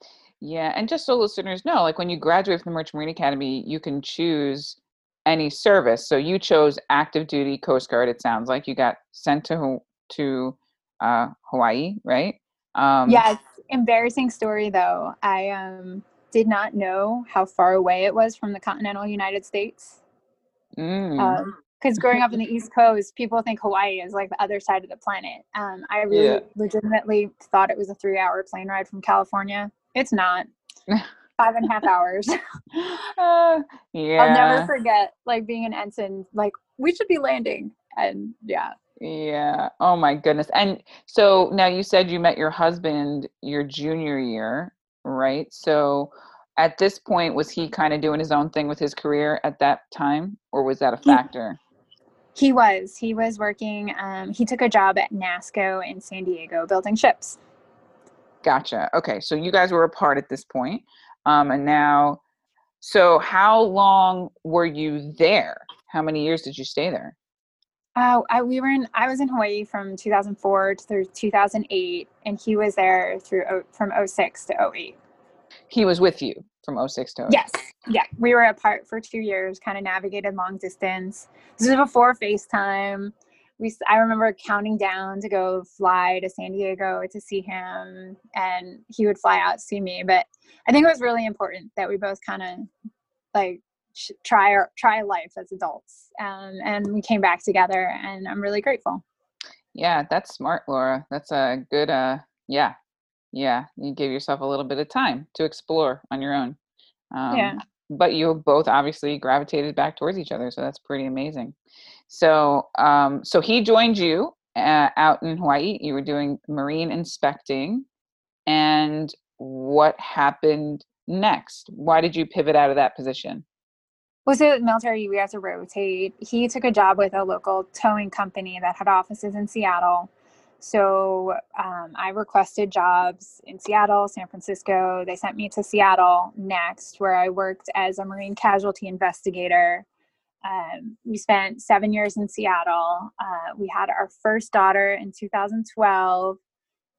Yeah, and just so listeners know, like when you graduate from the Merchant Marine Academy, you can choose any service. So you chose active duty Coast Guard. It sounds like you got sent to to uh, Hawaii, right? Um, yes. Embarrassing story though. I um, did not know how far away it was from the continental United States. Mm. Um, because growing up in (laughs) the East Coast, people think Hawaii is like the other side of the planet. Um, I really yeah. legitimately thought it was a three hour plane ride from California. It's not. (laughs) five and a half hours. (laughs) uh, yeah. I'll never forget like being an ensign, like we should be landing. And yeah. Yeah. Oh my goodness. And so now you said you met your husband your junior year, right? So at this point, was he kind of doing his own thing with his career at that time, or was that a factor? He, was. He was working. Um, he took a job at NASSCO in San Diego building ships. Gotcha. Okay. So you guys were apart at this point. Um, and now, so how long were you there? How many years did you stay there? Uh, I, we were in. I was in Hawaii from 2004 to 2008, and he was there through from 06 to 08. He was with you from 06 to 08. Yes, yeah, we were apart for two years. Kind of navigated long distance. This was before FaceTime we I remember counting down to go fly to San Diego to see him and he would fly out to see me but I think it was really important that we both kind of like try our try life as adults um, and we came back together and I'm really grateful yeah that's smart Laura that's a good uh yeah yeah you gave yourself a little bit of time to explore on your own um, yeah but you both obviously gravitated back towards each other so that's pretty amazing so, um, so he joined you uh, out in Hawaii. You were doing marine inspecting, and what happened next? Why did you pivot out of that position? Was it military? We had to rotate. He took a job with a local towing company that had offices in Seattle. So um, I requested jobs in Seattle, San Francisco. They sent me to Seattle next, where I worked as a marine casualty investigator um, we spent seven years in Seattle. Uh, we had our first daughter in 2012.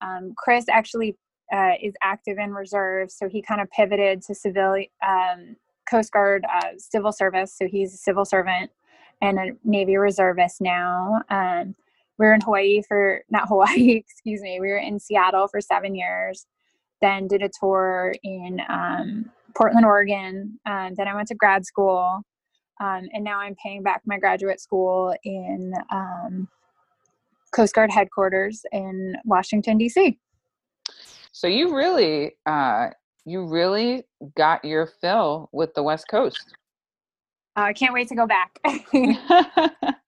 Um, Chris actually uh, is active in reserve, so he kind of pivoted to civilian um, Coast Guard uh, civil service. So he's a civil servant and a Navy reservist now. Um, we were in Hawaii for not Hawaii, (laughs) excuse me. We were in Seattle for seven years, then did a tour in um, Portland, Oregon. Um, then I went to grad school, um, and now I'm paying back my graduate school in um, Coast Guard headquarters in Washington D.C. So you really, uh, you really got your fill with the West Coast. Uh, I can't wait to go back. (laughs) (laughs)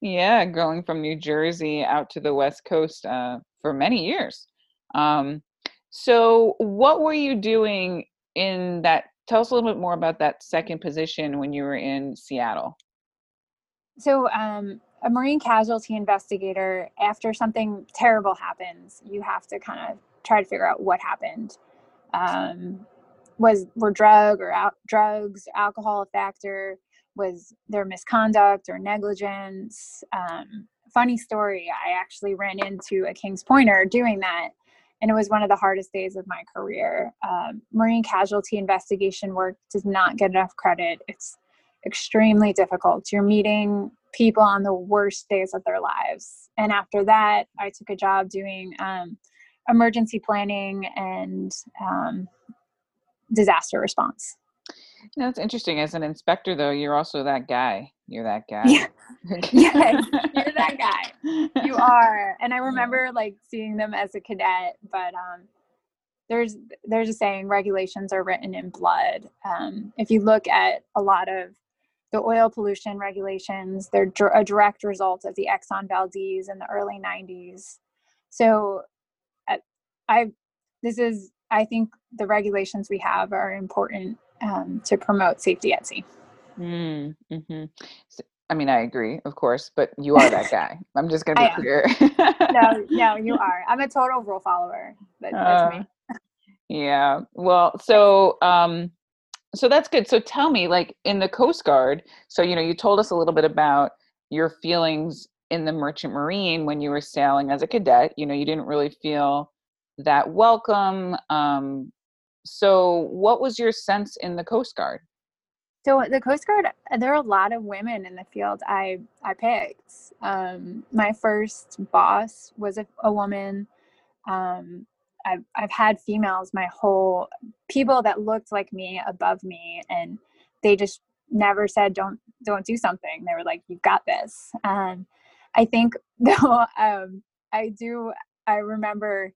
yeah, going from New Jersey out to the West Coast uh, for many years. Um, so, what were you doing in that? Tell us a little bit more about that second position when you were in Seattle. So, um, a marine casualty investigator, after something terrible happens, you have to kind of try to figure out what happened. Um, was were drug or out, drugs, alcohol a factor? Was there misconduct or negligence? Um, funny story, I actually ran into a King's Pointer doing that, and it was one of the hardest days of my career. Um, marine casualty investigation work does not get enough credit. It's extremely difficult. You're meeting people on the worst days of their lives. And after that, I took a job doing um, emergency planning and um, disaster response. That's interesting. As an inspector, though, you're also that guy. You're that guy. Yeah. (laughs) yes, you're that guy. You (laughs) are. And I remember like seeing them as a cadet, but um, there's there's a saying regulations are written in blood. Um, if you look at a lot of the oil pollution regulations, they're a direct result of the Exxon Valdez in the early 90s. So I this is I think the regulations we have are important um, to promote safety at sea. Mm, hmm so, I mean, I agree, of course, but you are that (laughs) guy. I'm just gonna be clear. no, no, (laughs) you are. I'm a total rule follower. That, that's uh, me. yeah. Well, so um, so that's good. So tell me, like in the Coast Guard. So you know, you told us a little bit about your feelings in the Merchant Marine when you were sailing as a cadet. You know, you didn't really feel that welcome. Um, so, what was your sense in the Coast Guard? So the Coast Guard, there are a lot of women in the field. I I picked. Um, my first boss was a, a woman. Um, I've I've had females my whole people that looked like me above me, and they just never said don't don't do something. They were like, "You've got this." Um, I think (laughs) though, um, I do. I remember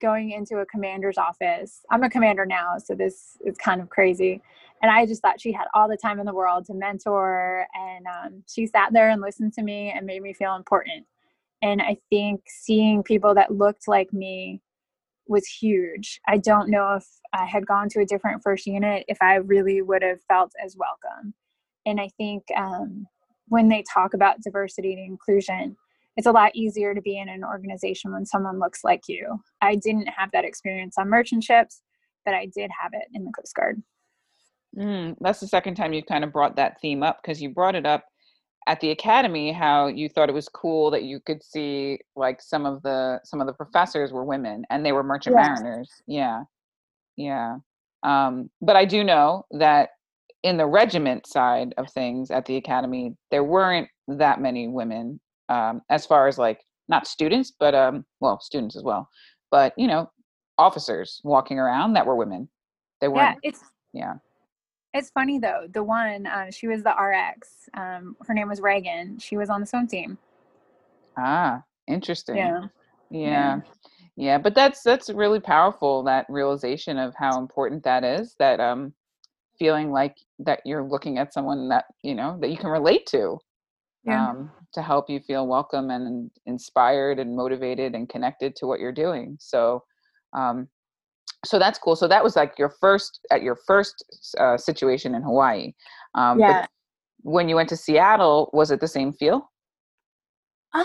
going into a commander's office. I'm a commander now, so this is kind of crazy. And I just thought she had all the time in the world to mentor. And um, she sat there and listened to me and made me feel important. And I think seeing people that looked like me was huge. I don't know if I had gone to a different first unit, if I really would have felt as welcome. And I think um, when they talk about diversity and inclusion, it's a lot easier to be in an organization when someone looks like you. I didn't have that experience on merchant ships, but I did have it in the Coast Guard. Mm, that's the second time you've kind of brought that theme up because you brought it up at the academy how you thought it was cool that you could see like some of the some of the professors were women and they were merchant yes. mariners yeah yeah um, but i do know that in the regiment side of things at the academy there weren't that many women um, as far as like not students, but um, well, students as well, but you know, officers walking around that were women. They were. Yeah, it's yeah. It's funny though. The one uh, she was the RX. Um, her name was Reagan. She was on the swim team. Ah, interesting. Yeah. Yeah. yeah. Yeah, but that's that's really powerful that realization of how important that is that um feeling like that you're looking at someone that you know that you can relate to yeah. um, to help you feel welcome and inspired and motivated and connected to what you're doing. So, um, so that's cool. So that was like your first at your first uh, situation in Hawaii. Um, yeah. when you went to Seattle, was it the same feel? Um,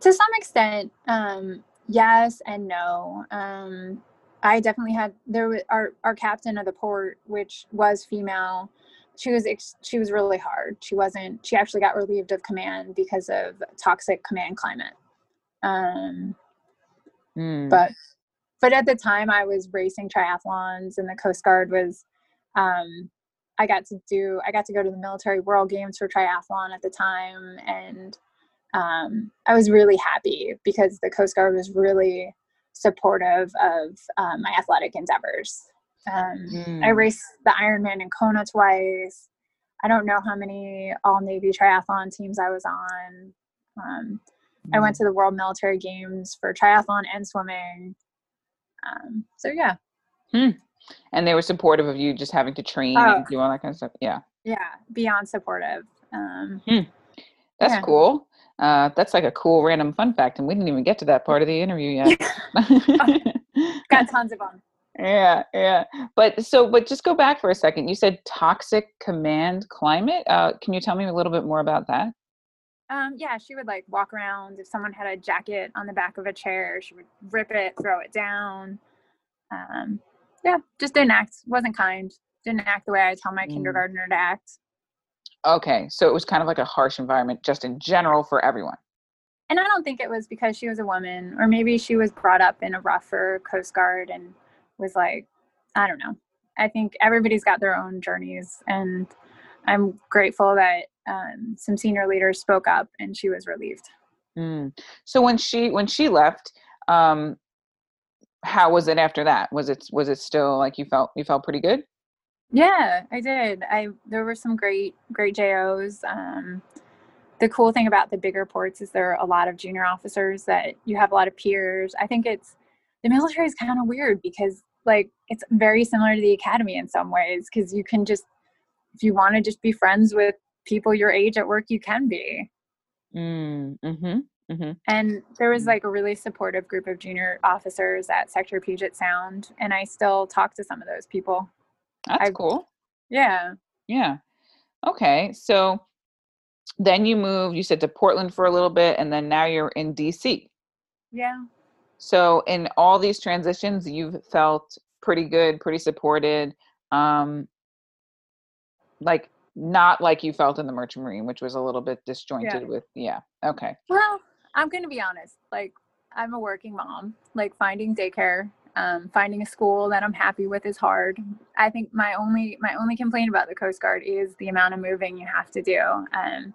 to some extent, um, yes and no. Um, I definitely had there was our our captain of the port, which was female she was she was really hard. She wasn't. She actually got relieved of command because of toxic command climate. Um, mm. But but at the time, I was racing triathlons, and the Coast Guard was. Um, I got to do. I got to go to the military World Games for triathlon at the time, and um, I was really happy because the Coast Guard was really supportive of um, my athletic endeavors. Um, mm. I raced the Ironman in Kona twice. I don't know how many all Navy triathlon teams I was on. Um, mm. I went mm. to the World Military Games for triathlon and swimming. Um, so yeah. Hmm. And they were supportive of you just having to train oh. and do all that kind of stuff. Yeah. Yeah, beyond supportive. Um, hmm. That's yeah. cool. Uh, that's like a cool random fun fact, and we didn't even get to that part of the interview yet. (laughs) (laughs) Got tons of them. Yeah, yeah. But so, but just go back for a second. You said toxic command climate. Uh, can you tell me a little bit more about that? Um, yeah, she would like walk around. If someone had a jacket on the back of a chair, she would rip it, throw it down. Um, yeah, just didn't act. wasn't kind. Didn't act the way I tell my mm. kindergartner to act. Okay, so it was kind of like a harsh environment, just in general for everyone. And I don't think it was because she was a woman, or maybe she was brought up in a rougher Coast Guard and was like, I don't know. I think everybody's got their own journeys, and I'm grateful that um, some senior leaders spoke up, and she was relieved. Mm. So when she when she left, um, how was it after that? Was it was it still like you felt you felt pretty good? Yeah, I did. I there were some great great JOs. Um, the cool thing about the bigger ports is there are a lot of junior officers that you have a lot of peers. I think it's the military is kind of weird because like it's very similar to the academy in some ways because you can just if you want to just be friends with people your age at work you can be. Mm, mm-hmm, mm-hmm. and there was mm. like a really supportive group of junior officers at sector puget sound and i still talk to some of those people. That's I've, cool. Yeah. Yeah. Okay so then you moved you said to portland for a little bit and then now you're in dc yeah so in all these transitions, you've felt pretty good, pretty supported. Um, like not like you felt in the merchant marine, which was a little bit disjointed yeah. with yeah. Okay. Well, I'm gonna be honest. Like I'm a working mom. Like finding daycare, um, finding a school that I'm happy with is hard. I think my only my only complaint about the Coast Guard is the amount of moving you have to do. Um,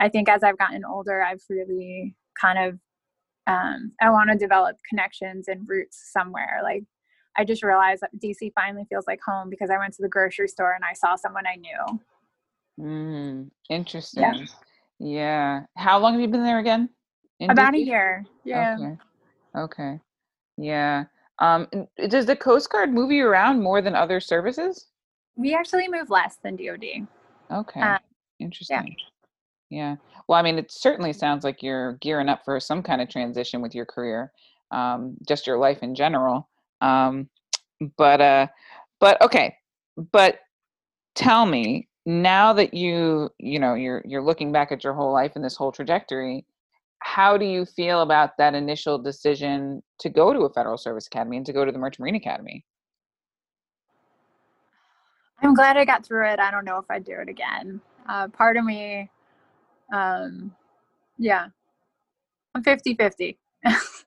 I think as I've gotten older, I've really kind of um, I want to develop connections and roots somewhere. Like I just realized that DC finally feels like home because I went to the grocery store and I saw someone I knew. Mm, interesting. Yeah. yeah. How long have you been there again? About DC? a year. Yeah. Okay. Okay. Yeah. Um, does the Coast Guard move you around more than other services? We actually move less than DoD. Okay. Um, Interesting. Yeah. Yeah. Well, I mean, it certainly sounds like you're gearing up for some kind of transition with your career, um, just your life in general. Um, but, uh, but okay. But tell me now that you, you know, you're you're looking back at your whole life and this whole trajectory. How do you feel about that initial decision to go to a federal service academy and to go to the Merchant Marine Academy? I'm glad I got through it. I don't know if I'd do it again. Uh, part of me um yeah. I'm 50 50 (laughs)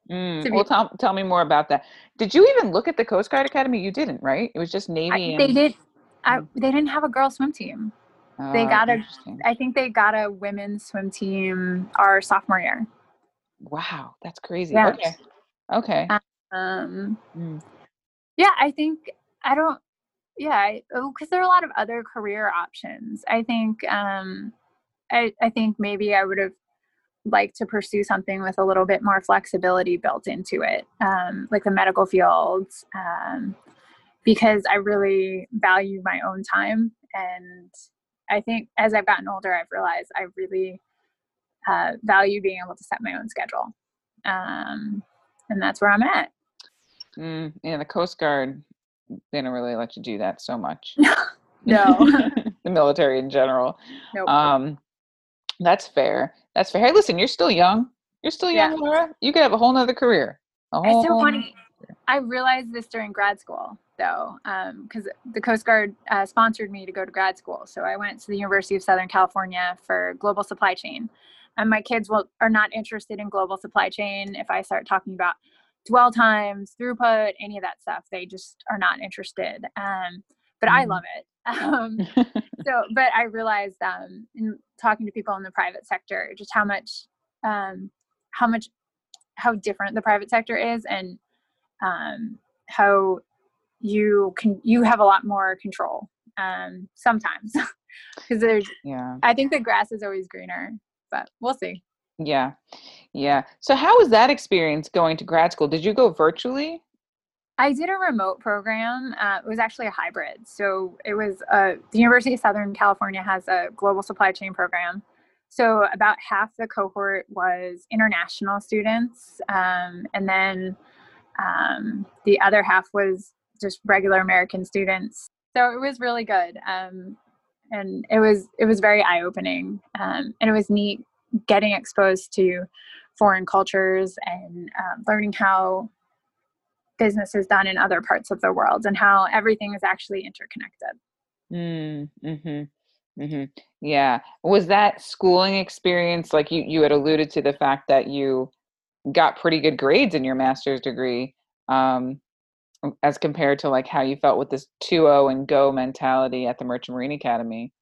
mm, well tell, tell me more about that. Did you even look at the coast guard academy? You didn't right? It was just navy I, and... they did I, mm. they didn't have a girl swim team. Oh, they got a i think they got a women's swim team our sophomore year. Wow that's crazy. Yeah. okay okay. Um mm. yeah i think i don't yeah because there are a lot of other career options. I think um I, I think maybe I would have liked to pursue something with a little bit more flexibility built into it, um, like the medical field, um, because I really value my own time. And I think as I've gotten older, I've realized I really uh, value being able to set my own schedule. Um, and that's where I'm at. Mm, yeah, the Coast Guard, they don't really let you do that so much. (laughs) no. (laughs) the military in general. Nope. Um, that's fair. That's fair. Hey, listen, you're still young. You're still young, yeah. Laura. You could have a whole nother career. Whole, it's so funny. I realized this during grad school, though, because um, the Coast Guard uh, sponsored me to go to grad school. So I went to the University of Southern California for global supply chain. And my kids will are not interested in global supply chain. If I start talking about dwell times, throughput, any of that stuff, they just are not interested. Um, but I mm-hmm. love it. Um, (laughs) so, but I realized um, in talking to people in the private sector just how much um, how much how different the private sector is and um, how you can you have a lot more control um, sometimes (laughs) because there's Yeah. i think the grass is always greener but we'll see Yeah. Yeah. So how was that experience going to grad school? Did you go virtually? I did a remote program. Uh, it was actually a hybrid. So it was uh, the University of Southern California has a global supply chain program. So about half the cohort was international students, um, and then um, the other half was just regular American students. So it was really good, um, and it was it was very eye opening, um, and it was neat getting exposed to foreign cultures and um, learning how business is done in other parts of the world and how everything is actually interconnected. Mm, mm-hmm. Mm-hmm. Yeah. Was that schooling experience like you you had alluded to the fact that you got pretty good grades in your master's degree um as compared to like how you felt with this 2-0 and go mentality at the Merchant Marine Academy?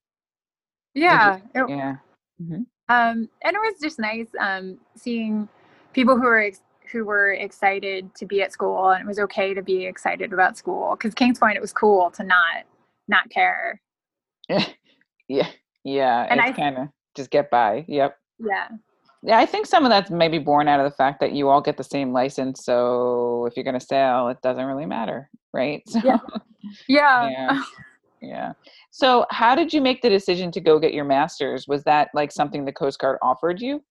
Did you Yeah, it, Yeah. Mhm. um, and it was just nice um, seeing people who were ex- who were excited to be at school, and it was okay to be excited about school. Because Kings Point, it was cool to not not care. (laughs) Yeah. Yeah, And it's kind of just get by. Yep. yeah, Yeah, I think some of that's maybe born out of the fact that you all get the same license, so if you're going to sail, it doesn't really matter, right? (laughs) So, yeah, yeah. yeah, yeah. So, how did you make the decision to go get your master's? Was that like something the Coast Guard offered you?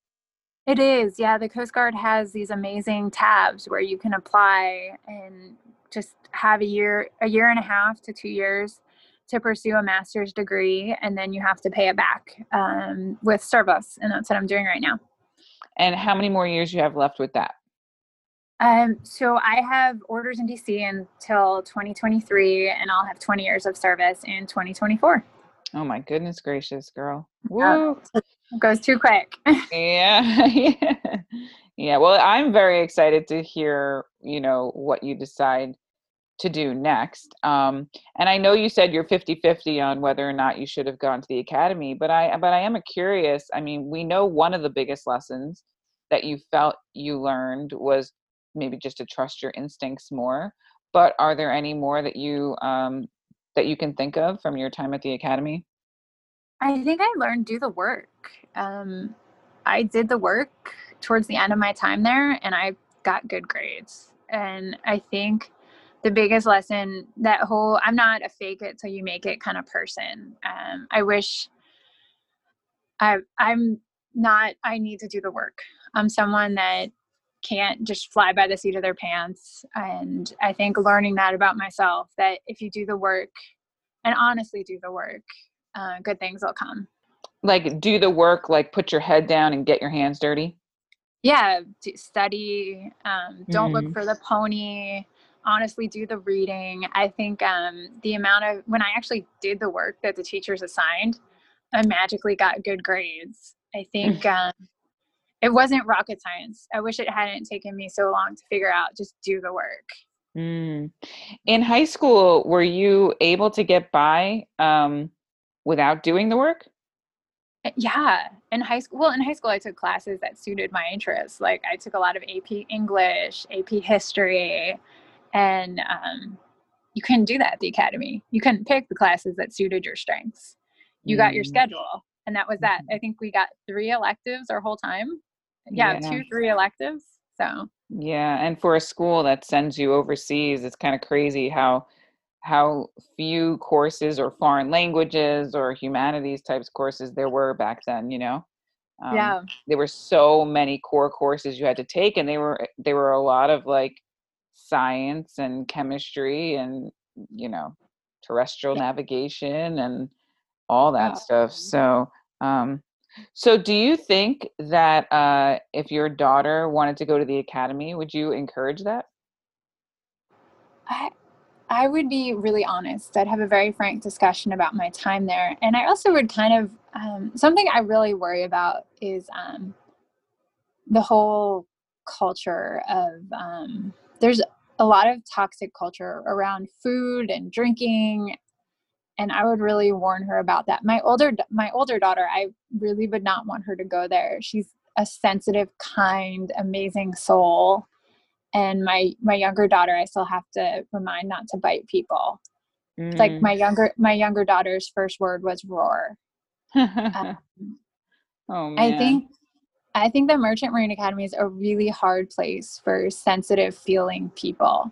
It is, yeah. The Coast Guard has these amazing tabs where you can apply and just have a year, a year and a half to two years to pursue a master's degree, and then you have to pay it back um, with service, and that's what I'm doing right now. And how many more years you have left with that? Um, so I have orders in DC until 2023, and I'll have 20 years of service in 2024. Oh my goodness gracious, girl. Woo. it goes too quick. (laughs) Yeah. (laughs) yeah. Yeah. Well, I'm very excited to hear, you know, what you decide to do next. Um, and I know you said you're 50-50 on whether or not you should have gone to the academy, but I but I am curious. I mean, we know one of the biggest lessons that you felt you learned was maybe just to trust your instincts more. But are there any more that you um, that you can think of from your time at the academy? I think I learned do the work. Um, I did the work towards the end of my time there, and I got good grades. And I think the biggest lesson that whole I'm not a fake it till you make it kind of person. Um, I wish I I'm not. I need to do the work. I'm someone that can't just fly by the seat of their pants. And I think learning that about myself that if you do the work and honestly do the work, uh, good things will come. Like do the work, like put your head down and get your hands dirty? Yeah, study. Um, don't look Mhm. for the pony. Honestly, do the reading. I think um, the amount of when I actually did the work that the teachers assigned, I magically got good grades. I think (laughs) um, it wasn't rocket science. I wish it hadn't taken me so long to figure out. Just do the work. Mm. In high school, were you able to get by um, without doing the work? Uh, Yeah, in high school, well, in high school, I took classes that suited my interests. Like I took a lot of AP English, AP History, and um, you couldn't do that at the academy. You couldn't pick the classes that suited your strengths. You got your Mm. schedule, and that was that. Mhm. I think we got three electives our whole time. Yeah, Yeah. two, three electives. So Yeah, and for a school that sends you overseas, it's kind of crazy how how few courses or foreign languages or humanities types courses there were back then, you know. Um, yeah, there were so many core courses you had to take and they were they were a lot of like science and chemistry and you know terrestrial Yeah. navigation and all that stuff so um so do you think that uh if your daughter wanted to go to the academy would you encourage that I I would be really honest. I'd have a very frank discussion about my time there. And I also would kind of, um, something I really worry about is um, the whole culture of, um, there's a lot of toxic culture around food and drinking. And I would really warn her about that. My older, my older daughter, I really would not want her to go there. She's a sensitive, kind, amazing soul. And my my younger daughter, I still have to remind not to bite people. Mm. Like my younger my younger daughter's first word was roar. (laughs) um, oh man. I think I think the Merchant Marine Academy is a really hard place for sensitive feeling people.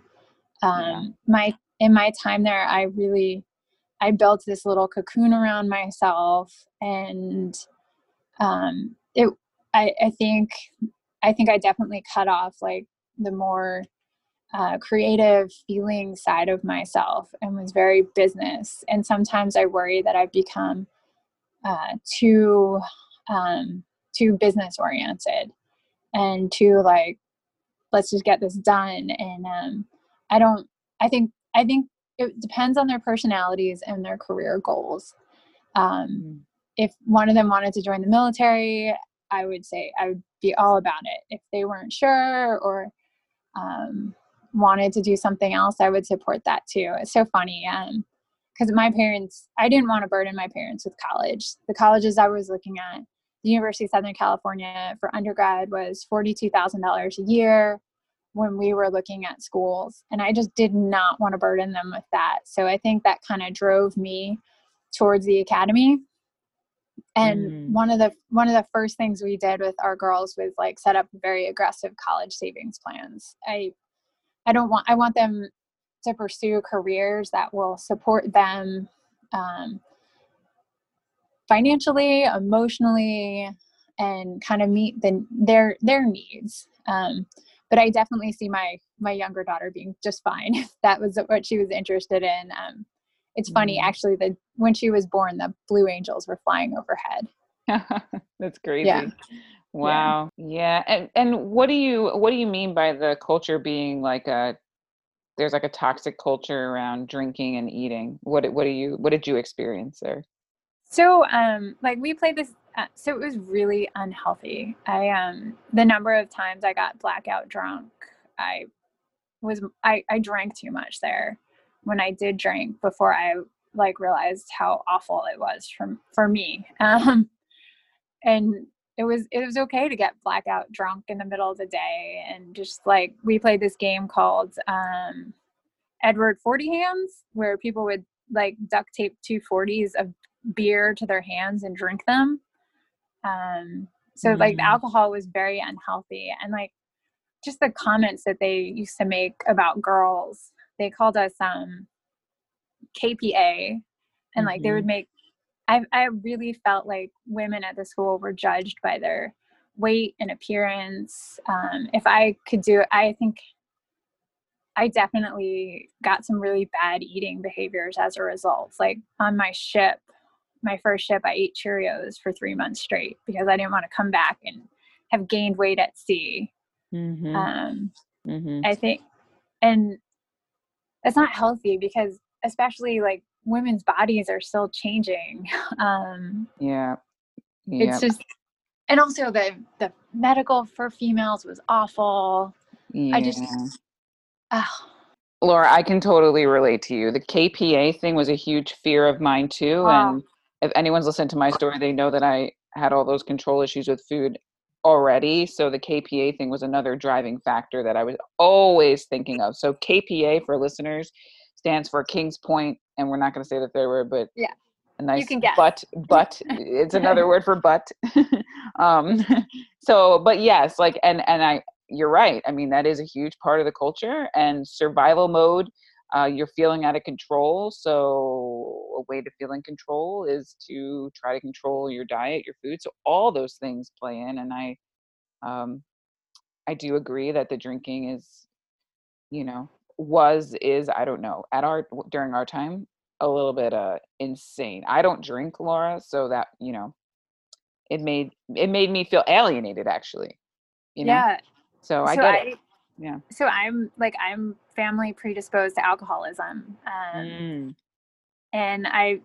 Um, yeah. My in my time there, I really I built this little cocoon around myself, and um, it. I, I think I think I definitely cut off like the more uh, creative feeling side of myself and was very business. And sometimes I worry that I've become uh, too um, too business oriented and too like let's just get this done and um, i don't i think i think it depends on their personalities and their career goals. Um, mm. if one of them wanted to join the military i would say i would be all about it. If they weren't sure or um, wanted to do something else i would support that too. It's so funny because um, my parents i didn't want to burden my parents with college. The colleges i was looking at the University of Southern California for undergrad was $42,000 a year when we were looking at schools. And I just did not want to burden them with that. So I think that kind of drove me towards the academy. And mm. one of the one of the first things we did with our girls was like set up very aggressive college savings plans. I I don't want I want them to pursue careers that will support them um, financially, emotionally, and kind of meet the, their their needs. Um, but I definitely see my my younger daughter being just fine if (laughs) that was what she was interested in. Um, it's funny mm-hmm. actually that when she was born, the blue angels were flying overhead. (laughs) That's crazy. Yeah. Wow. Yeah. yeah. And and what do you what do you mean by the culture being like a there's like a toxic culture around drinking and eating? What what do you what did you experience there? So, um, like we played this, uh, so it was really unhealthy. I, um, the number of times I got blackout drunk, I was, I, I drank too much there when I did drink before I like realized how awful it was from, for me. (laughs) Um, and it was, it was okay to get blackout drunk in the middle of the day. And just like, we played this game called, um, Edward 40 hands where people would like duct tape two 40s of beer to their hands and drink them. Um, so mm. like the alcohol was very unhealthy and like just the comments that they used to make about girls. They called us um KPA and like mm-hmm. they would mm-hmm. make I I really felt like women at the school were judged by their weight and appearance. Um, if I could do I think I definitely got some really bad eating behaviors as a result. Like on my ship, my first ship, I ate Cheerios for three months straight because I didn't want to come back and have gained weight at sea. Mm-hmm. Um, mm-hmm. I think, and it's not healthy because, especially like women's bodies are still changing. (laughs) Um, yeah. Yep. It's just, and also the the medical for females was awful. Yeah. I just, oh. Laura, I can totally relate to you. The KPA thing was a huge fear of mine too, oh. and if anyone's listened to my story, they know that I had all those control issues with food already. So the KPA thing was another driving factor that I was always thinking of. So KPA for listeners stands for Kings Point, and we're not going to say the third word, but yeah, a nice you can guess. but but it's another (laughs) word for but. (laughs) um, so, but yes, like and and I, you're right. I mean that is a huge part of the culture and survival mode uh, you're feeling out of control. So, a way to feel in control is to try to control your diet, your food. So, all those things play in. And I, um, I do agree that the drinking is, you know, was is I don't know at our during our time a little bit uh insane. I don't drink, Laura, so that you know, it made it made me feel alienated actually. You know? Yeah. So I so get I, it yeah so i'm like i'm family predisposed to alcoholism um, mm. and i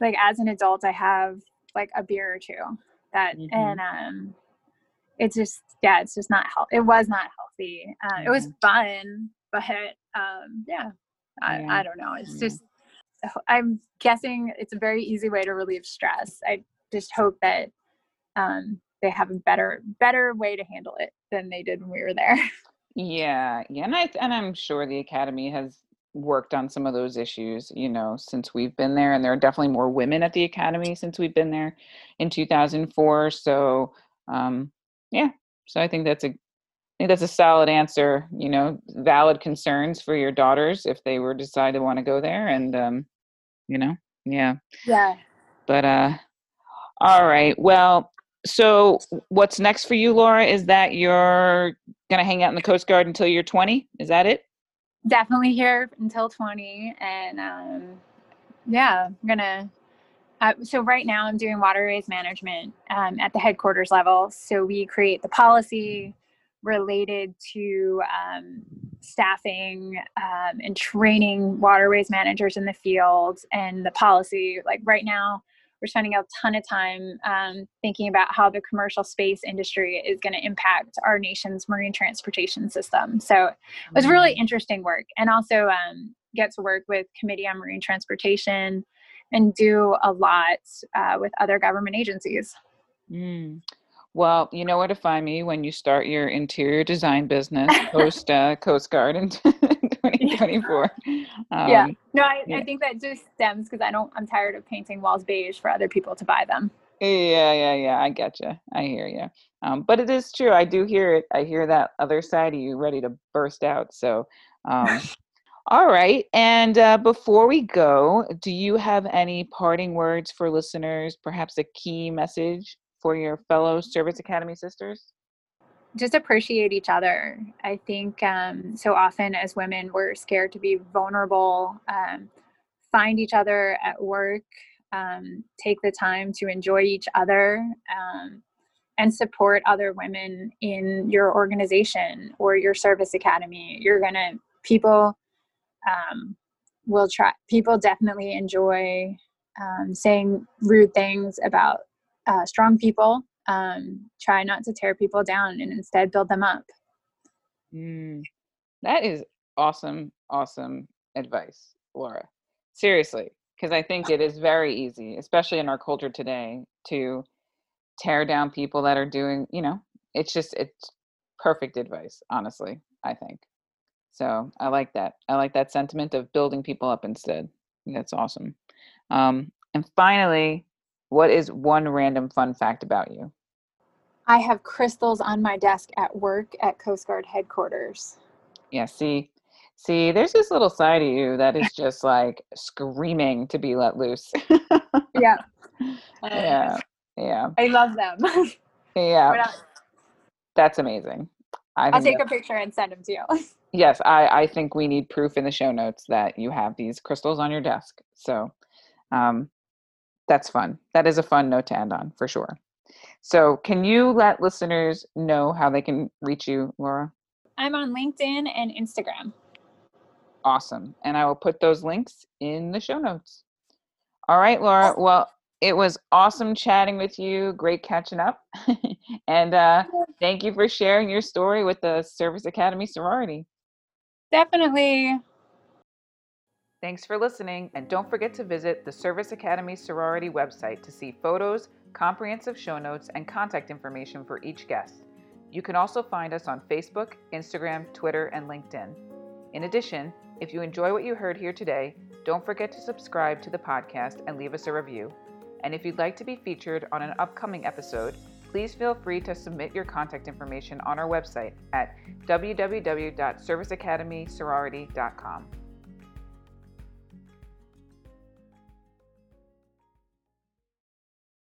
like as an adult i have like a beer or two that mm-hmm. and um it's just yeah it's just not healthy it was not healthy uh, it was fun but um yeah I, yeah. I don't know it's yeah. just i'm guessing it's a very easy way to relieve stress i just hope that um they have a better better way to handle it than they did when we were there. (laughs) Yeah, yeah, and I and I'm sure the academy has worked on some of those issues, you know, since we've been there, and there are definitely more women at the academy since we've been there in 2004. So, um, yeah, so I think that's a I think that's a solid answer. You know, valid concerns for your daughters if they were decide to want to go there, and um, you know, yeah, Yeah. but uh, all right, well. So, what's next for you, Laura? Is that you're gonna hang out in the Coast Guard until you're 20? Is that it? Definitely here until 20 and um yeah, I'm gonna uh, so right now I'm doing waterways management um, at the headquarters level. So we create the policy related to um, staffing um, and training waterways managers in the field and the policy. Like right now, we're spending a ton of time um, thinking about how the commercial space industry is going to impact our nation's marine transportation system. So it was really interesting work, and also um, get to work with Committee on Marine Transportation and do a lot uh, with other government agencies. Mm. Well, you know where to find me when you start your interior design business post uh, Coast Guard in (laughs) 2024. Um, yeah, no, I, yeah. I think that just stems because I don't. I'm tired of painting walls beige for other people to buy them. Yeah, yeah, yeah. I get you. I hear you. Um, but it is true. I do hear it. I hear that other side of you ready to burst out. So, um, (laughs) all right. And uh, before we go, do you have any parting words for listeners? Perhaps a key message for your fellow Service Academy sisters? Just appreciate each other. I think um, so often as women, we're scared to be vulnerable, um, find each other at work, um, take the time to enjoy each other, um, and support other women in your organization or your service academy. You're going to, people um, will try, people definitely enjoy um, saying rude things about uh, strong people um, try not to tear people down and instead build them up. Mm, that is awesome, awesome advice, Laura. Seriously, because I think it is very easy, especially in our culture today, to tear down people that are doing, you know, it's just, it's perfect advice, honestly, I think. So I like that. I like that sentiment of building people up instead. That's awesome. Um, and finally, what is one random fun fact about you? I have crystals on my desk at work at Coast Guard headquarters. Yeah, see, see, there's this little side of you that is just like screaming to be let loose. Yeah. (laughs) yeah, yeah, I love them. (laughs) yeah. That's amazing. I I'll take a picture and send them to you. (laughs) yes, I, I think we need proof in the show notes that you have these crystals on your desk. So, um, that's fun. That is a fun note to end on for sure. So, can you let listeners know how they can reach you, Laura? I'm on LinkedIn and Instagram. Awesome. And I will put those links in the show notes. All right, Laura. Well, it was awesome chatting with you. Great catching up. (laughs) and uh, thank you for sharing your story with the Service Academy sorority. Definitely. Thanks for listening, and don't forget to visit the Service Academy sorority website to see photos, comprehensive show notes, and contact information for each guest. You can also find us on Facebook, Instagram, Twitter, and LinkedIn. In addition, if you enjoy what you heard here today, don't forget to subscribe to the podcast and leave us a review. And if you'd like to be featured on an upcoming episode, please feel free to submit your contact information on our website at www.serviceacademysorority.com.